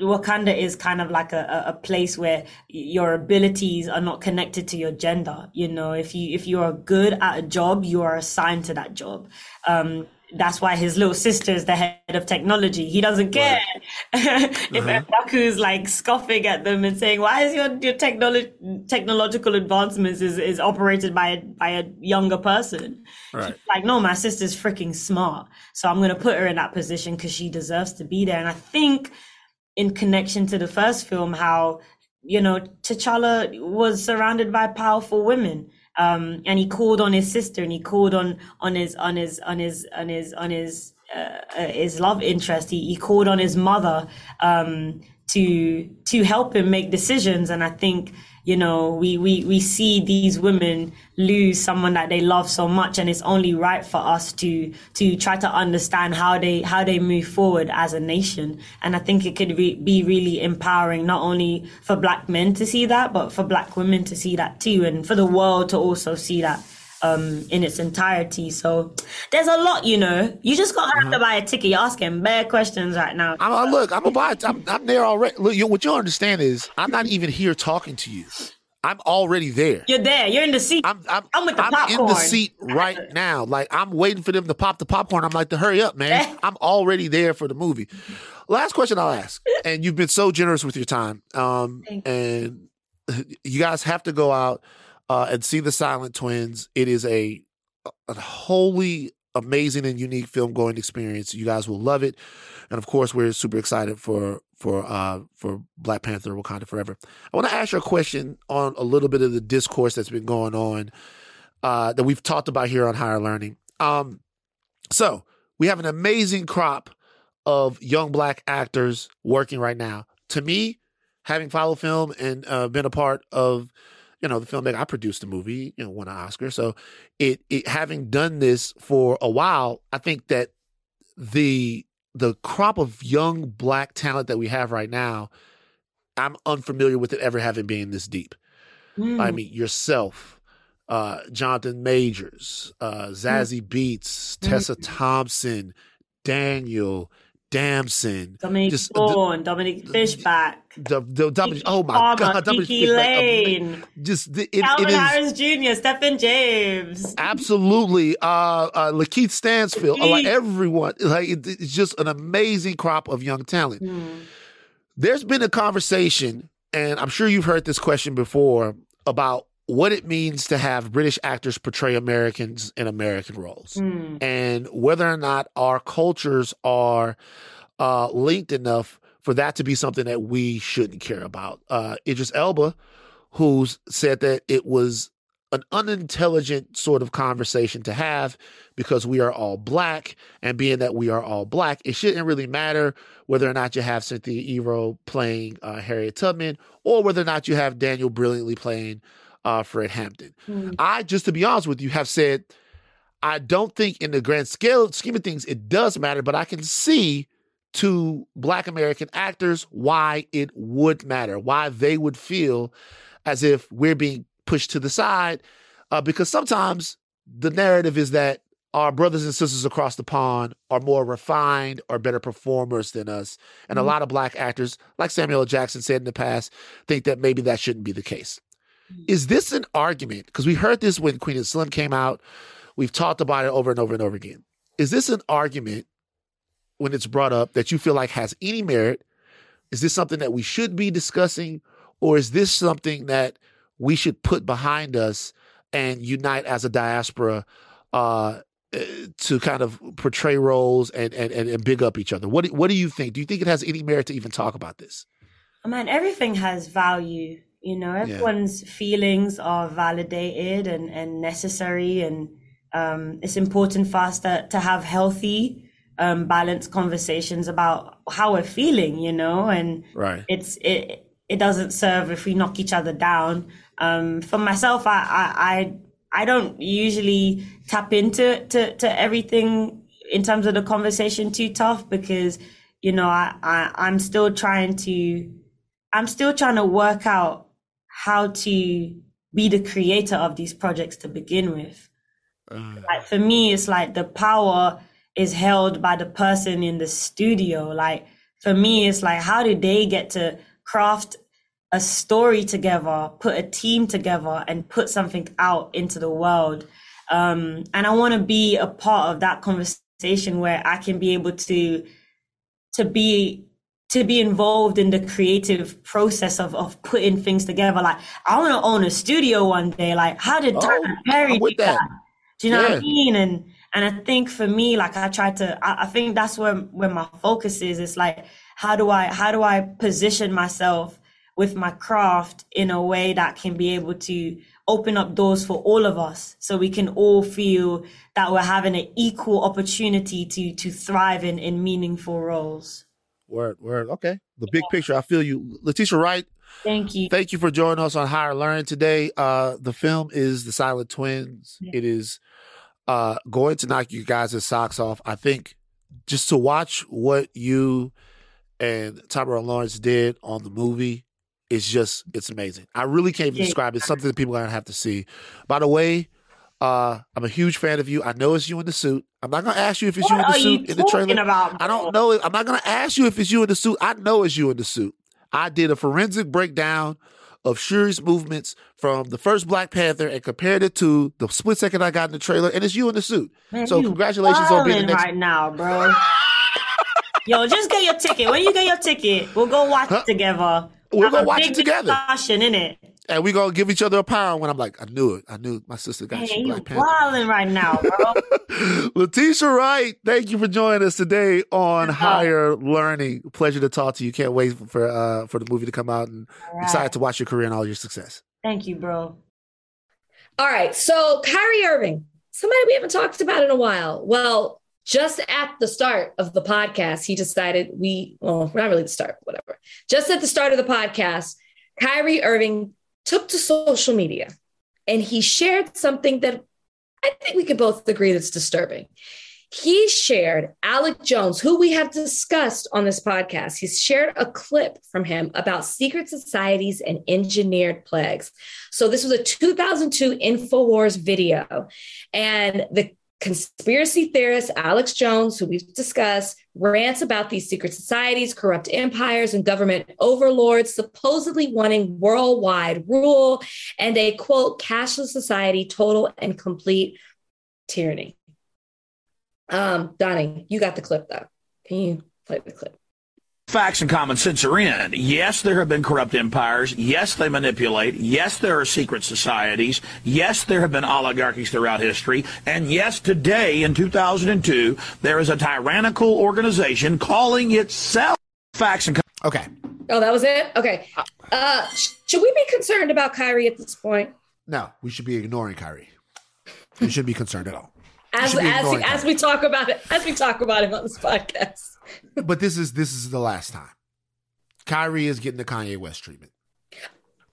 Wakanda is kind of like a, a place where your abilities are not connected to your gender. You know, if you if you are good at a job, you are assigned to that job. Um, that's why his little sister is the head of technology. He doesn't care if Uh-huh. Mbaku's like scoffing at them and saying, "Why is your your technology technological advancements is, is operated by a, by a younger person?" Right. Like, no, my sister's freaking smart, so I'm gonna put her in that position because she deserves to be there. And I think, in connection to the first film, how you know T'Challa was surrounded by powerful women um, and he called on his sister and he called on on his on his on his on his on his uh, uh, his love interest. He, he called on his mother um, to to help him make decisions. And I think you know we we we see these women lose someone that they love so much, and it's only right for us to to try to understand how they how they move forward as a nation. And I think it could re- be really empowering, not only for black men to see that, but for black women to see that too, and for the world to also see that um in its entirety. So there's a lot, you know. You just gotta have to buy a ticket. You're asking bare questions right now. I'm, I look, I'm about, I'm, I'm there already. Look, you, what you understand is, I'm not even here talking to you. I'm already there. You're there. You're in the seat. I'm, I'm, I'm with the in the seat right now. Like I'm waiting for them to pop the popcorn. I'm like, to hurry up, man. I'm already there for the movie. Last question I'll ask, and you've been so generous with your time. Um, and you guys have to go out uh, and see the Silent Twins. It is a a wholly amazing and unique film going experience. You guys will love it, and of course, we're super excited for for uh for Black Panther: Wakanda Forever. I want to ask you a question on a little bit of the discourse that's been going on uh, that we've talked about here on Higher Learning. Um, so we have an amazing crop of young black actors working right now. To me, having followed film and uh, been a part of you know the filmmaker, I produced the movie, you know, won an Oscar. So it, it having done this for a while, I think that the the crop of young black talent that we have right now, I'm unfamiliar with it ever having been this deep. Mm. I mean, yourself, uh, Jonathan Majors, uh, Zazie Beetz, Tessa Thompson, Daniel, Damson, Dominique just- Thorne, Dominique Fishback, the, the, the, oh my Palmer, God, Dominique Kiki Fishback, ama- Lane, just the, it, Kelvin it is Harris Jr., Stephan James. absolutely uh, uh, LaKeith Stanfield, uh, like everyone, like it, it's just an amazing crop of young talent. Mm. there's been a conversation, and I'm sure you've heard this question before about what it means to have British actors portray Americans in American roles, Mm. and whether or not our cultures are uh, linked enough for that to be something that we shouldn't care about. Uh, Idris Elba, who's said that it was an unintelligent sort of conversation to have because we are all black and being that we are all black it shouldn't really matter whether or not you have cynthia Erivo playing uh, harriet tubman or whether or not you have daniel brilliantly playing uh, fred hampton Mm. i just to be honest with you have said i don't think in the grand scale scheme of things it does matter but i can see to black american actors why it would matter why they would feel as if we're being pushed to the side, uh, because sometimes the narrative is that our brothers and sisters across the pond are more refined or better performers than us. And a lot of black actors, like Samuel L. Jackson said in the past, think that maybe that shouldn't be the case. Is this an argument? Because we heard this when Queen and Slim came out. We've talked about it over and over and over again. Is this an argument when it's brought up that you feel like has any merit? Is this something that we should be discussing? Or is this something that we should put behind us and unite as a diaspora uh, eh, to kind of portray roles and, and, and, and big up each other? What do, what do you think? Do you think it has any merit to even talk about this? Oh, man, everything has value. You know, everyone's feelings are validated and, and necessary. And um, it's important for us to, to have healthy, um, balanced conversations about how we're feeling, you know, and Right. it's, it, it doesn't serve if we knock each other down. Um, for myself, I, I, I, I don't usually tap into to, to everything in terms of the conversation too tough because, you know, I, I, I'm still trying to, I'm still trying to work out how to be the creator of these projects to begin with. Like for me, it's like the power is held by the person in the studio. Like for me, it's like how do they get to craft a story together, put a team together, and put something out into the world. Um, and I want to be a part of that conversation where I can be able to to be to be involved in the creative process of of putting things together. Like I want to own a studio one day. Like how did Oh, Tyler Perry I'm do that? that. Do you know what I mean? And and I think for me, like I try to, I, I think that's where where my focus is. It's like how do I how do I position myself with my craft in a way that can be able to open up doors for all of us, so we can all feel that we're having an equal opportunity to to thrive in in meaningful roles. Word, word. Okay. The big picture. I feel you. Letitia Wright, Thank you. thank you for joining us on Higher Learning today. Uh, the film is The Silent Twins. Yeah. It is uh, going to knock you guys' socks off. I think just to watch what you and Tamara Lawrence did on the movie is just, it's amazing. I really can't describe it. It's something that people are going to have to see. By the way, uh, I'm a huge fan of you. I know it's you in the suit. I'm not going to ask you if it's you in the suit in the trailer. about? I don't know. I'm not going to ask you if it's you in the suit. I know it's you in the suit. I did a forensic breakdown of Shuri's movements from the first Black Panther and compared it to the split second I got in the trailer, and it's you in the suit. Man, so congratulations on being the next. right now, bro. Yo, just get your ticket. When you get your ticket, we'll go watch Huh? it together. We'll Have go watch big it together. Discussion, innit? And we gonna give each other a pound when I'm like, I knew it. I knew my sister got Man, you you Black Panther. wilding right now, bro. Letitia Wright, thank you for joining us today on Higher Learning. Pleasure to talk to you. Can't wait for uh for the movie to come out and All excited to watch your career and all your success. Thank you, bro. All right. So Kyrie Irving, somebody we haven't talked about in a while. Well, just at the start of the podcast, he decided we, well, not really the start, whatever. Just at the start of the podcast, Kyrie Irving took to social media and he shared something that I think we could both agree that's disturbing. He shared Alex Jones, who we have discussed on this podcast. He's shared a clip from him about secret societies and engineered plagues. So this was a 2002 InfoWars video. And the conspiracy theorist Alex Jones, who we've discussed, rants about these secret societies, corrupt empires, and government overlords supposedly wanting worldwide rule and a quote, cashless society, total and complete tyranny. Um, Donnie, you got the clip though. Can you play the clip? Facts and common sense are in. Yes, there have been corrupt empires. Yes, they manipulate. Yes, there are secret societies. Yes, there have been oligarchies throughout history. And yes, today in 2002, there is a tyrannical organization calling itself Facts and Okay. Oh, that was it? Okay. Uh, should we be concerned about Kyrie at this point? No, we should be ignoring Kyrie. We shouldn't be concerned at all. As as as we talk about it, as we talk about him on this podcast. But this is this is the last time. Kyrie is getting the Kanye West treatment.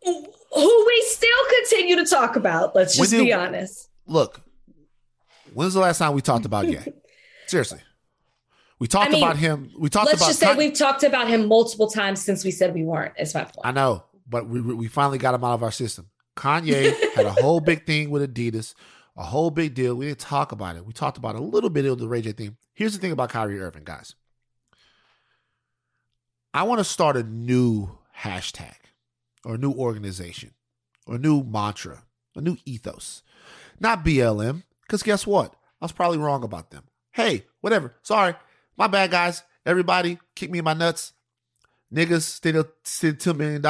Who we still continue to talk about. Let's just did- be honest. Look, when's the last time we talked about Ye? Seriously. We talked I mean, about him. We talked Let's about just say we've talked about him multiple times since we said we weren't. Is my point. I know, but we we finally got him out of our system. Kanye had a whole big thing with Adidas, a whole big deal. We didn't talk about it. We talked about a little bit of the Ray J thing. Here's the thing about Kyrie Irving, guys. I want to start a new hashtag or a new organization or a new mantra, a new ethos. Not BLM, because guess what? I was probably wrong about them. Hey, whatever. Sorry. My bad, guys. Everybody, kick me in my nuts. Niggas still still $2 million,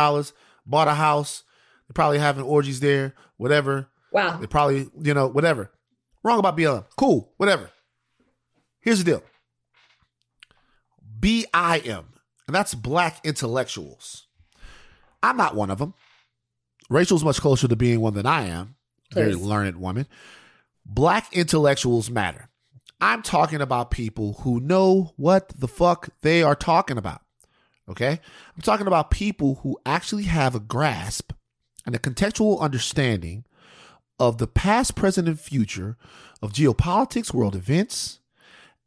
bought a house. They're probably having orgies there, whatever. Wow. They probably, you know, whatever. Wrong about BLM. Cool, whatever. Here's the deal BIM, and that's black intellectuals. I'm not one of them. Rachel's much closer to being one than I am. Very learned woman. Black intellectuals matter. I'm talking about people who know what the fuck they are talking about. Okay? I'm talking about people who actually have a grasp and a contextual understanding of the past, present, and future of geopolitics, world events,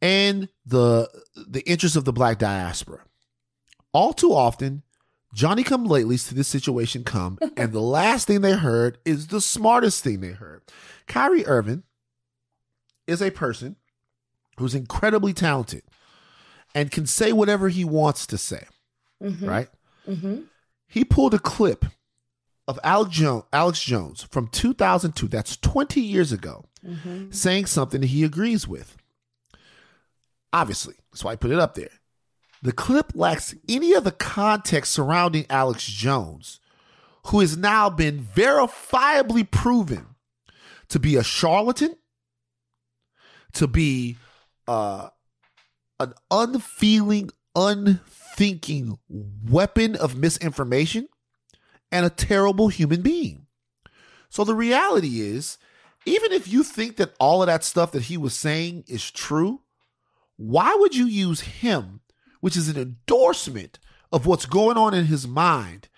and the the interests of the black diaspora. All too often, Johnny come latelys to this situation come, and the last thing they heard is the smartest thing they heard. Kyrie Irving is a person who's incredibly talented and can say whatever he wants to say, Mhm. right? Mhm. He pulled a clip of Alex Jones, Alex Jones from 2002, that's 20 years ago, Mhm. saying something that he agrees with. Obviously, that's why I put it up there. The clip lacks any of the context surrounding Alex Jones, who has now been verifiably proven to be a charlatan, to be uh, an unfeeling, unthinking weapon of misinformation, and a terrible human being. So the reality is, even if you think that all of that stuff that he was saying is true, why would you use him, which is an endorsement of what's going on in his mind,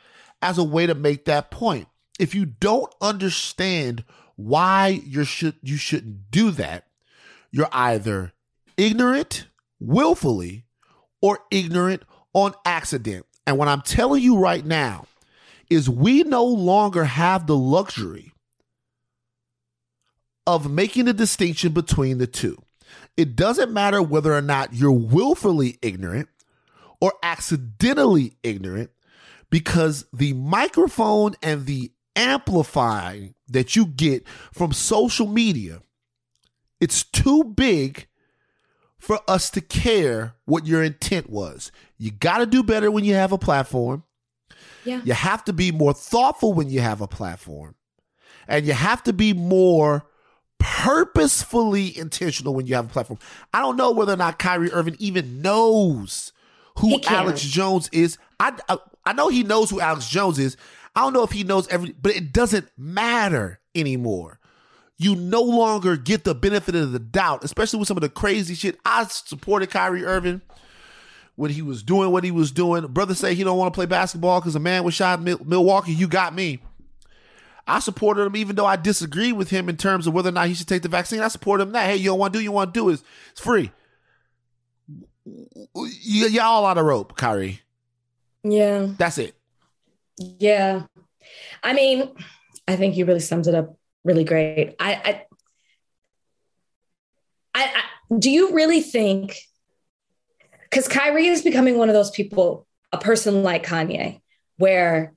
as a way to make that point? If you don't understand why you should you shouldn't do that, you're either ignorant willfully or ignorant on accident. And what I'm telling you right now is we no longer have the luxury of making a distinction between the two. It doesn't matter whether or not you're willfully ignorant or accidentally ignorant because the microphone and the amplifying that you get from social media it's too big for us to care what your intent was. You got to do better when you have a platform. Yeah. You have to be more thoughtful when you have a platform. And you have to be more purposefully intentional when you have a platform. I don't know whether or not Kyrie Irving even knows who Alex Jones is. I, I I know he knows who Alex Jones is. I don't know if he knows every but it doesn't matter anymore. You no longer get the benefit of the doubt, especially with some of the crazy shit. I supported Kyrie Irving when he was doing what he was doing. Brother say he don't want to play basketball because a man was shot in Milwaukee. You got me. I supported him even though I disagree with him in terms of whether or not he should take the vaccine. I support him that. Hey, you don't want to do, you want to do is it's free. Y- y'all out of rope, Kyrie. Yeah. That's it. Yeah. I mean, I think you really summed it up really great. I, I, I, I do you really think, because Kyrie is becoming one of those people, a person like Kanye, where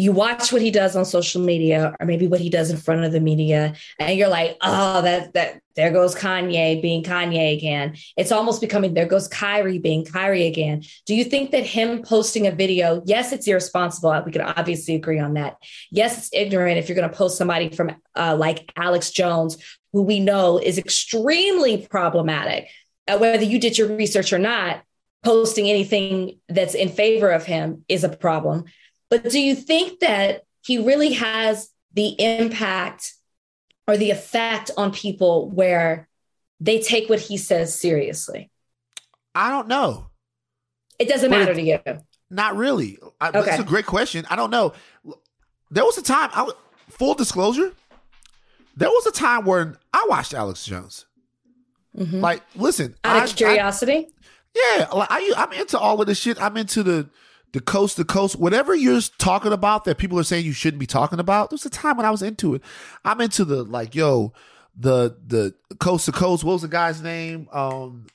you watch what he does on social media or maybe what he does in front of the media and you're like oh that that there goes kanye being kanye again. It's almost becoming there goes kyrie being kyrie again. Do you think that him posting a video yes it's irresponsible. We can obviously agree on that. Yes it's ignorant if you're going to post somebody from uh, like alex jones who we know is extremely problematic. Uh, whether you did your research or not posting anything that's in favor of him is a problem but do you think that he really has the impact or the effect on people where they take what he says seriously? I don't know. It doesn't But matter it- to you. Not really. I, Okay. That's a great question. I don't know. There was a time. I, full disclosure. There was a time when I watched Alex Jones. Mhm. Like, listen, Out I- of curiosity? I, yeah, like I, I'm into all of this shit. I'm into the the coast to coast, whatever you're talking about that people are saying you shouldn't be talking about. There's a time when I was into it. I'm into the like, yo, the the coast to coast. What was the guy's name? Um,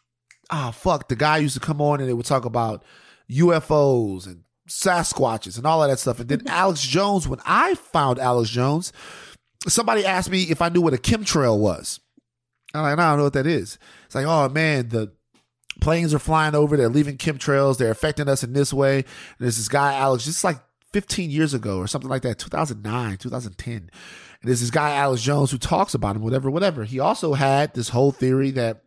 ah, fuck, the guy used to come on and they would talk about UFOs and Sasquatches and all of that stuff. And then Alex Jones, when I found Alex Jones, somebody asked me if I knew what a chemtrail was. I'm like, no, I don't know what that is. It's like, oh man, the planes are flying over, they're leaving chemtrails, they're affecting us in this way. And there's this guy, Alex, just like 15 years ago or something like that, 2009, 2010. And there's this guy, Alex Jones, who talks about him, whatever, whatever. He also had this whole theory that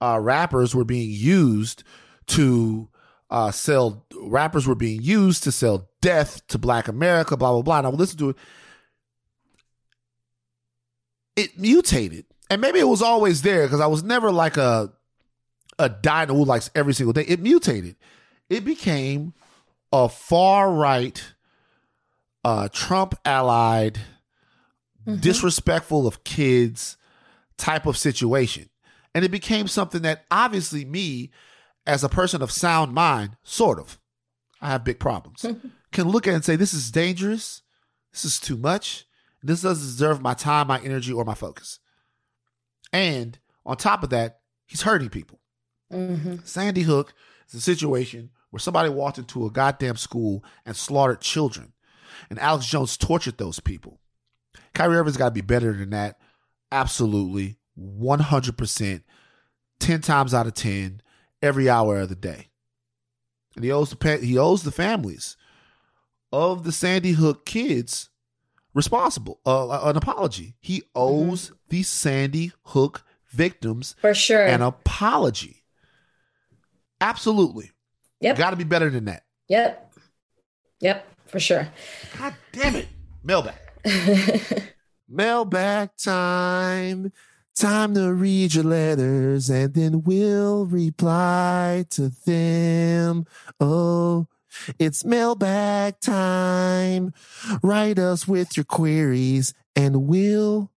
uh, rappers were being used to uh, sell, rappers were being used to sell death to black America, blah, blah, blah. And I would listen to it. It mutated. And maybe it was always there because I was never like a a dino who likes every single day. It mutated. It became a far right, uh, Trump allied, mm-hmm. disrespectful of kids type of situation. And it became something that obviously me, as a person of sound mind, sort of, I have big problems, can look at and say, this is dangerous. This is too much. This doesn't deserve my time, my energy, or my focus. And on top of that, he's hurting people. Mm-hmm. Sandy Hook is a situation where somebody walked into a goddamn school and slaughtered children. And Alex Jones tortured those people. Kyrie Irving's got to be better than that. Absolutely. 100%. 10 times out of 10, every hour of the day. And he owes the, he owes the families of the Sandy Hook kids responsible, uh, an apology. He owes mm-hmm. the Sandy Hook victims for sure an apology. Absolutely. Yep. Got to be better than that. Yep. Yep, for sure. God damn it. Mailbag. Mailbag time. Time to read your letters and then we'll reply to them. Oh, it's mailbag time. Write us with your queries and we'll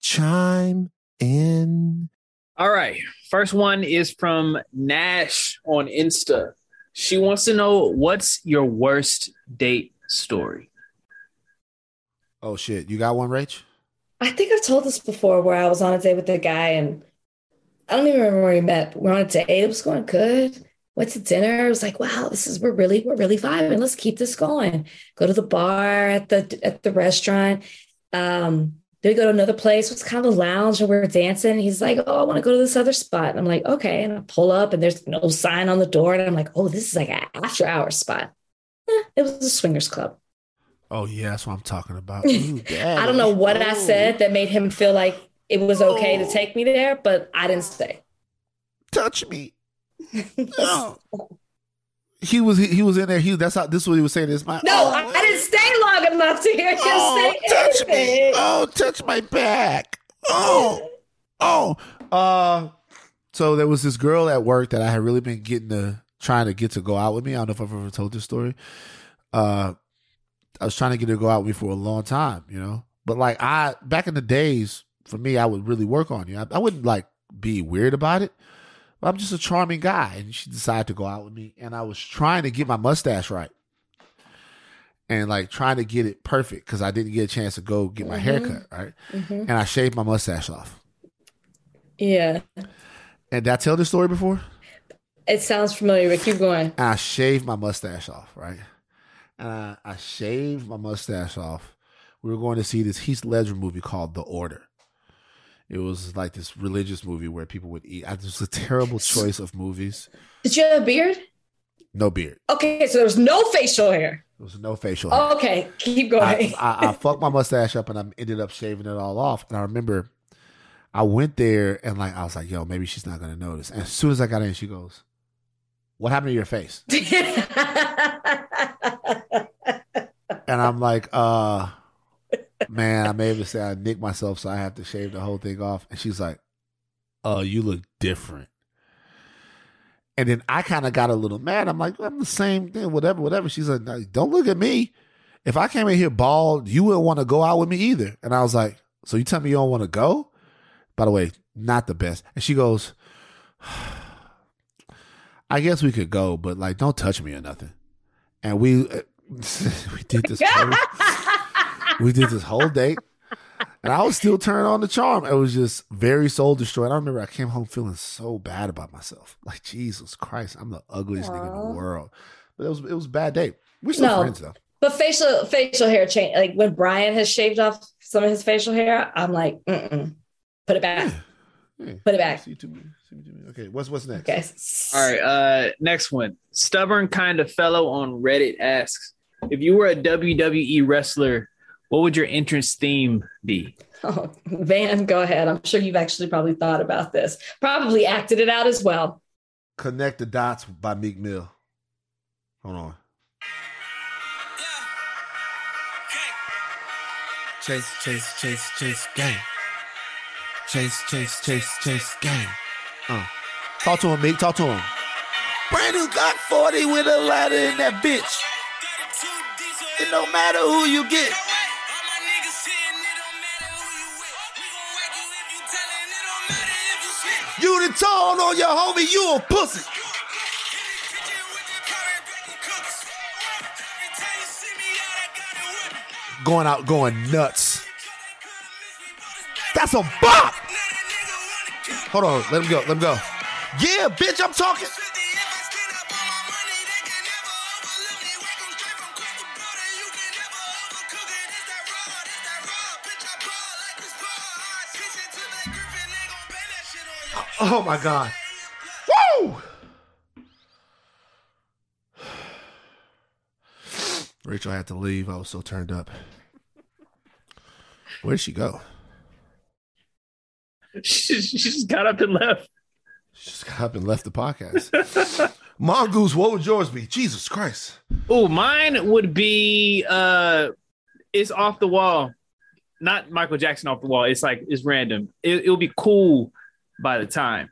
chime in. All right. First one is from Nash on Insta. She wants to know what's your worst date story? Oh shit. You got one, Rach? I think I've told this before where I was on a date with a guy and I don't even remember where we met. we're on a date. It was going good. Went to dinner. I was like, wow, this is we're really, we're really vibing. Let's keep this going. Go to the bar at the at the restaurant. Um, then we go to another place. It's kind of a lounge and we're dancing. He's like, Oh, I want to go to this other spot. And I'm like, okay. And I pull up and there's no sign on the door. And I'm like, oh, this is like an after hour spot. Eh, it was a swingers club. Oh yeah, that's what I'm talking about. Ooh, I don't know what I said that made him feel like it was okay to take me there, but I didn't stay. Touch me. no he was he, he was in there. He that's how this is what he was saying. This my no, oh, I, I, didn't enough to hear you oh, say touch anything. me. Oh, touch my back. Oh, oh. Uh, so there was this girl at work that I had really been getting to trying to get to go out with me. I don't know if I've ever told this story. Uh, I was trying to get her to go out with me for a long time, you know. But like I back in the days, for me, I would really work on you. I, I wouldn't like be weird about it. I'm just a charming guy. And she decided to go out with me. And I was trying to get my mustache right. And like trying to get it perfect because I didn't get a chance to go get my mm-hmm. hair cut, right? Mm-hmm. And I shaved my mustache off. Yeah. And did I tell this story before? It sounds familiar, but keep going. And I shaved my mustache off, right? And I, I shaved my mustache off. We were going to see this Heath Ledger movie called The Order. It was like this religious movie where people would eat. It was a terrible choice of movies. Did you have a beard? No beard. Okay, so there was no facial hair. There was no facial hair. Okay, keep going. I, I, I fucked my mustache up and I ended up shaving it all off. And I remember I went there and like I was like, yo, maybe she's not gonna notice. And as soon as I got in, she goes, What happened to your face? and I'm like, uh man, I may have to say I nicked myself, so I have to shave the whole thing off. And she's like, "Oh, you look different." And then I kind of got a little mad. I'm like, I'm the same thing, whatever, whatever. She's like, don't look at me. If I came in here bald, you wouldn't want to go out with me either. And I was like, so you tell me you don't want to go? By the way, not the best. And she goes, I guess we could go, but like, don't touch me or nothing. and we uh, we did this. Whole, we did this whole date, and I was still turning on the charm. It was just very soul destroyed. I remember I came home feeling so bad about myself. Like Jesus Christ, I'm the ugliest nigga in the world. But it was it was a bad day. We're still No. friends though. But facial facial hair change. Like when Bryan has shaved off some of his facial hair, I'm like, mm-mm. put it back. Yeah. Put it back. See to me. See to me. Okay, what's what's next? Okay. All right, uh, next one. Stubborn kind of fellow on Reddit asks, if you were a WWE wrestler, what would your entrance theme be? Oh, Van, go ahead. I'm sure you've actually probably thought about this. Probably acted it out as well. Connect the Dots by Meek Mill. Hold on. Chase, chase, chase, chase, gang. Chase, chase, chase, chase, gang. Uh. Talk to him, Meek. Talk to him. Brandon got 40 with a ladder in that bitch. It don't matter who you get. Tone on your homie, you a pussy. Going out, going nuts. That's a bop. Hold on, let him go, let him go. Yeah, bitch, I'm talking. Oh my god. Woo! Rachel I had to leave. I was so turned up. Where did she go? She, she just got up and left. She just got up and left the podcast. Mongoose, what would yours be? Jesus Christ. Oh, mine would be uh it's off the wall. Not Michael Jackson off the wall. It's like it's random. It, it'll be cool by the time.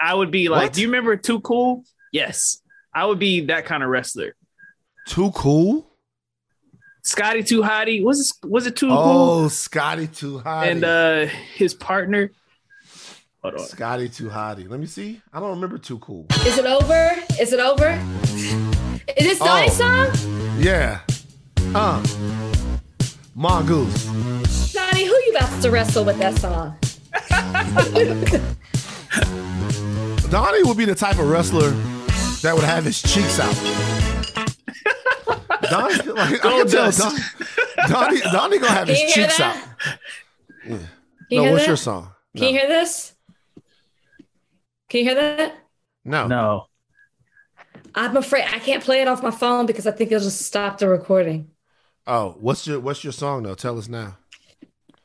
I would be like, What? do you remember Too Cool? Yes. I would be that kind of wrestler. Too cool? Scotty Too Hottie. Was it was it Too Cool? Oh, Scotty Too Hottie. And uh his partner. Hold on. Scotty Too Hottie. Let me see. I don't remember Too Cool. Is it over? Is it over? Is this Donnie's Oh. song? Yeah. Uh. Mongoose. Donnie, who you about to wrestle with that song? Donnie would be the type of wrestler that would have his cheeks out. Donnie, like, I can tell. Don, Donnie, Donnie gonna have Can his you hear cheeks out. Yeah. Can you No, what's that? your song? Can you hear this? Can you hear that? No. No. I'm afraid I can't play it off my phone because I think it'll just stop the recording. Oh, what's your what's your song though? Tell us now.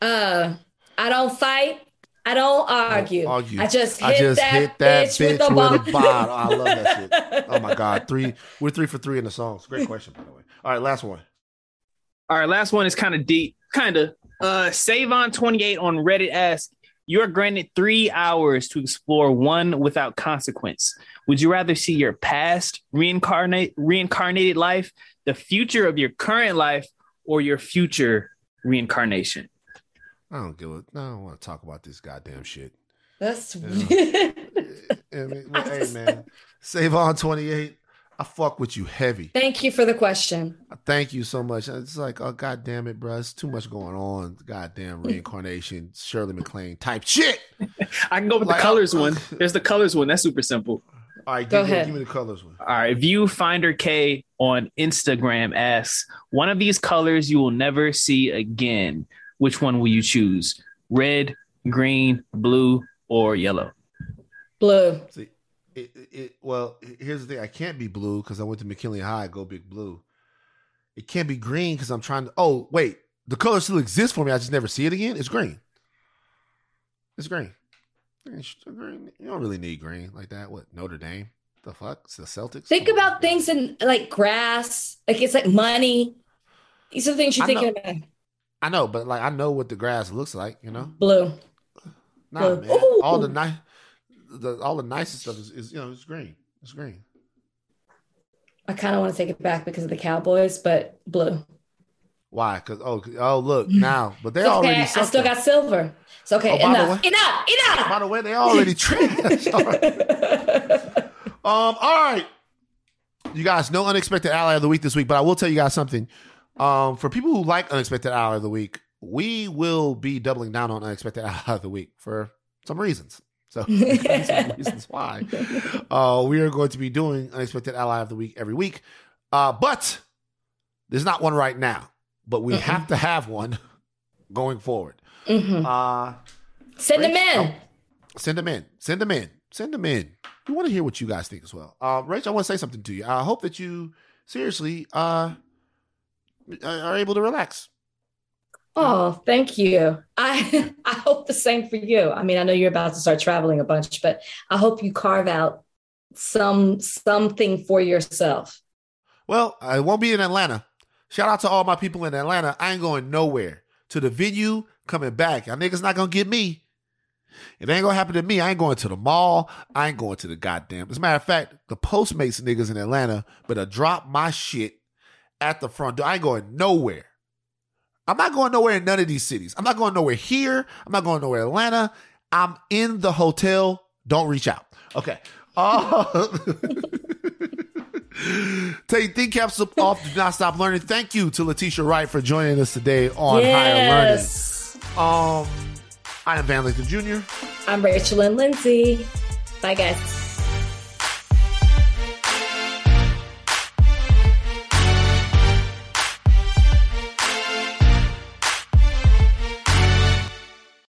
Uh, I don't fight. I don't argue. argue. I just hit I just that, hit that bitch, bitch with a with a bottle. I love that shit. Oh my god, three. We're three for three in the songs. Great question, by the way. All right, last one. All right, last one is kind of deep. Kind of. Uh Savon28 on Reddit asks, you are granted three hours to explore one without consequence. Would you rather see your past reincarnate reincarnated life, the future of your current life, or your future reincarnation? I don't give a. I don't want to talk about this goddamn shit. That's I mean, well, hey man, save on twenty eight. I fuck with you heavy. Thank you for the question. Thank you so much. It's like, oh god damn it, bro. It's too much going on. Goddamn reincarnation, Shirley MacLaine type shit. I can go with Like, the colors I- one. There's the colors one. That's super simple. All right, Go give, me- ahead. give me the colors one. All right, Viewfinder K on Instagram asks, one of these colors you will never see again. Which one will you choose? Red, green, blue, or yellow? Blue. See, it, it, it, well, here's the thing. I can't be blue because I went to McKinley High. Go big blue. It can't be green because I'm trying to. Oh wait, the color still exists for me. I just never see it again. It's green. It's green. It's green. You don't really need green like that. What Notre Dame? The fuck? It's the Celtics. Think Come on. about things in like grass. Like it's like money. These are the things you're I thinking know. about. I know, but like I know what the grass looks like. You know, Blue. nah, Blue. man. Ooh. All the nice, the all the nicest stuff is, is you know it's green. It's green. I kind of want to take it back because of the Cowboys, but blue. Why? Because oh oh look now, but they okay. already. I suck still got silver. It's okay. Oh, enough. way- enough. Enough. By the way, they already traded. um, all right. You guys, no unexpected ally of the week this week, but I will tell you guys something. Um, for people who like unexpected ally of the week, we will be doubling down on unexpected ally of the week for some reasons. So some reasons why uh, we are going to be doing unexpected ally of the week every week. Uh, but there's not one right now, but we have to have one going forward. Mhm. Uh, Send them in. Oh, send them in. Send them in. Send them in. We want to hear what you guys think as well. Uh, Rach, I want to say something to you. I hope that you seriously uh, are able to relax. Oh, thank you. I I hope the same for you. I mean, I know you're about to start traveling a bunch, but I hope you carve out some something for yourself. Well, I won't be in Atlanta. Shout out to all my people in Atlanta. I ain't going nowhere. To the venue, coming back. Y'all niggas not gonna get me. It ain't gonna happen to me. I ain't going to the mall. I ain't going to the goddamn. As a matter of fact, the Postmates niggas in Atlanta better drop my shit at the front door. I ain't going nowhere. I'm not going nowhere in none of these cities. I'm not going nowhere here. I'm not going nowhere in Atlanta. I'm in the hotel. Don't reach out. Okay. Uh, Take think caps off. Do not stop learning. Thank you to Letitia Wright for joining us today on yes. Higher Learning. Um, I am Van Lathan Jr. I'm Rachel and Lindsay. Bye, guys.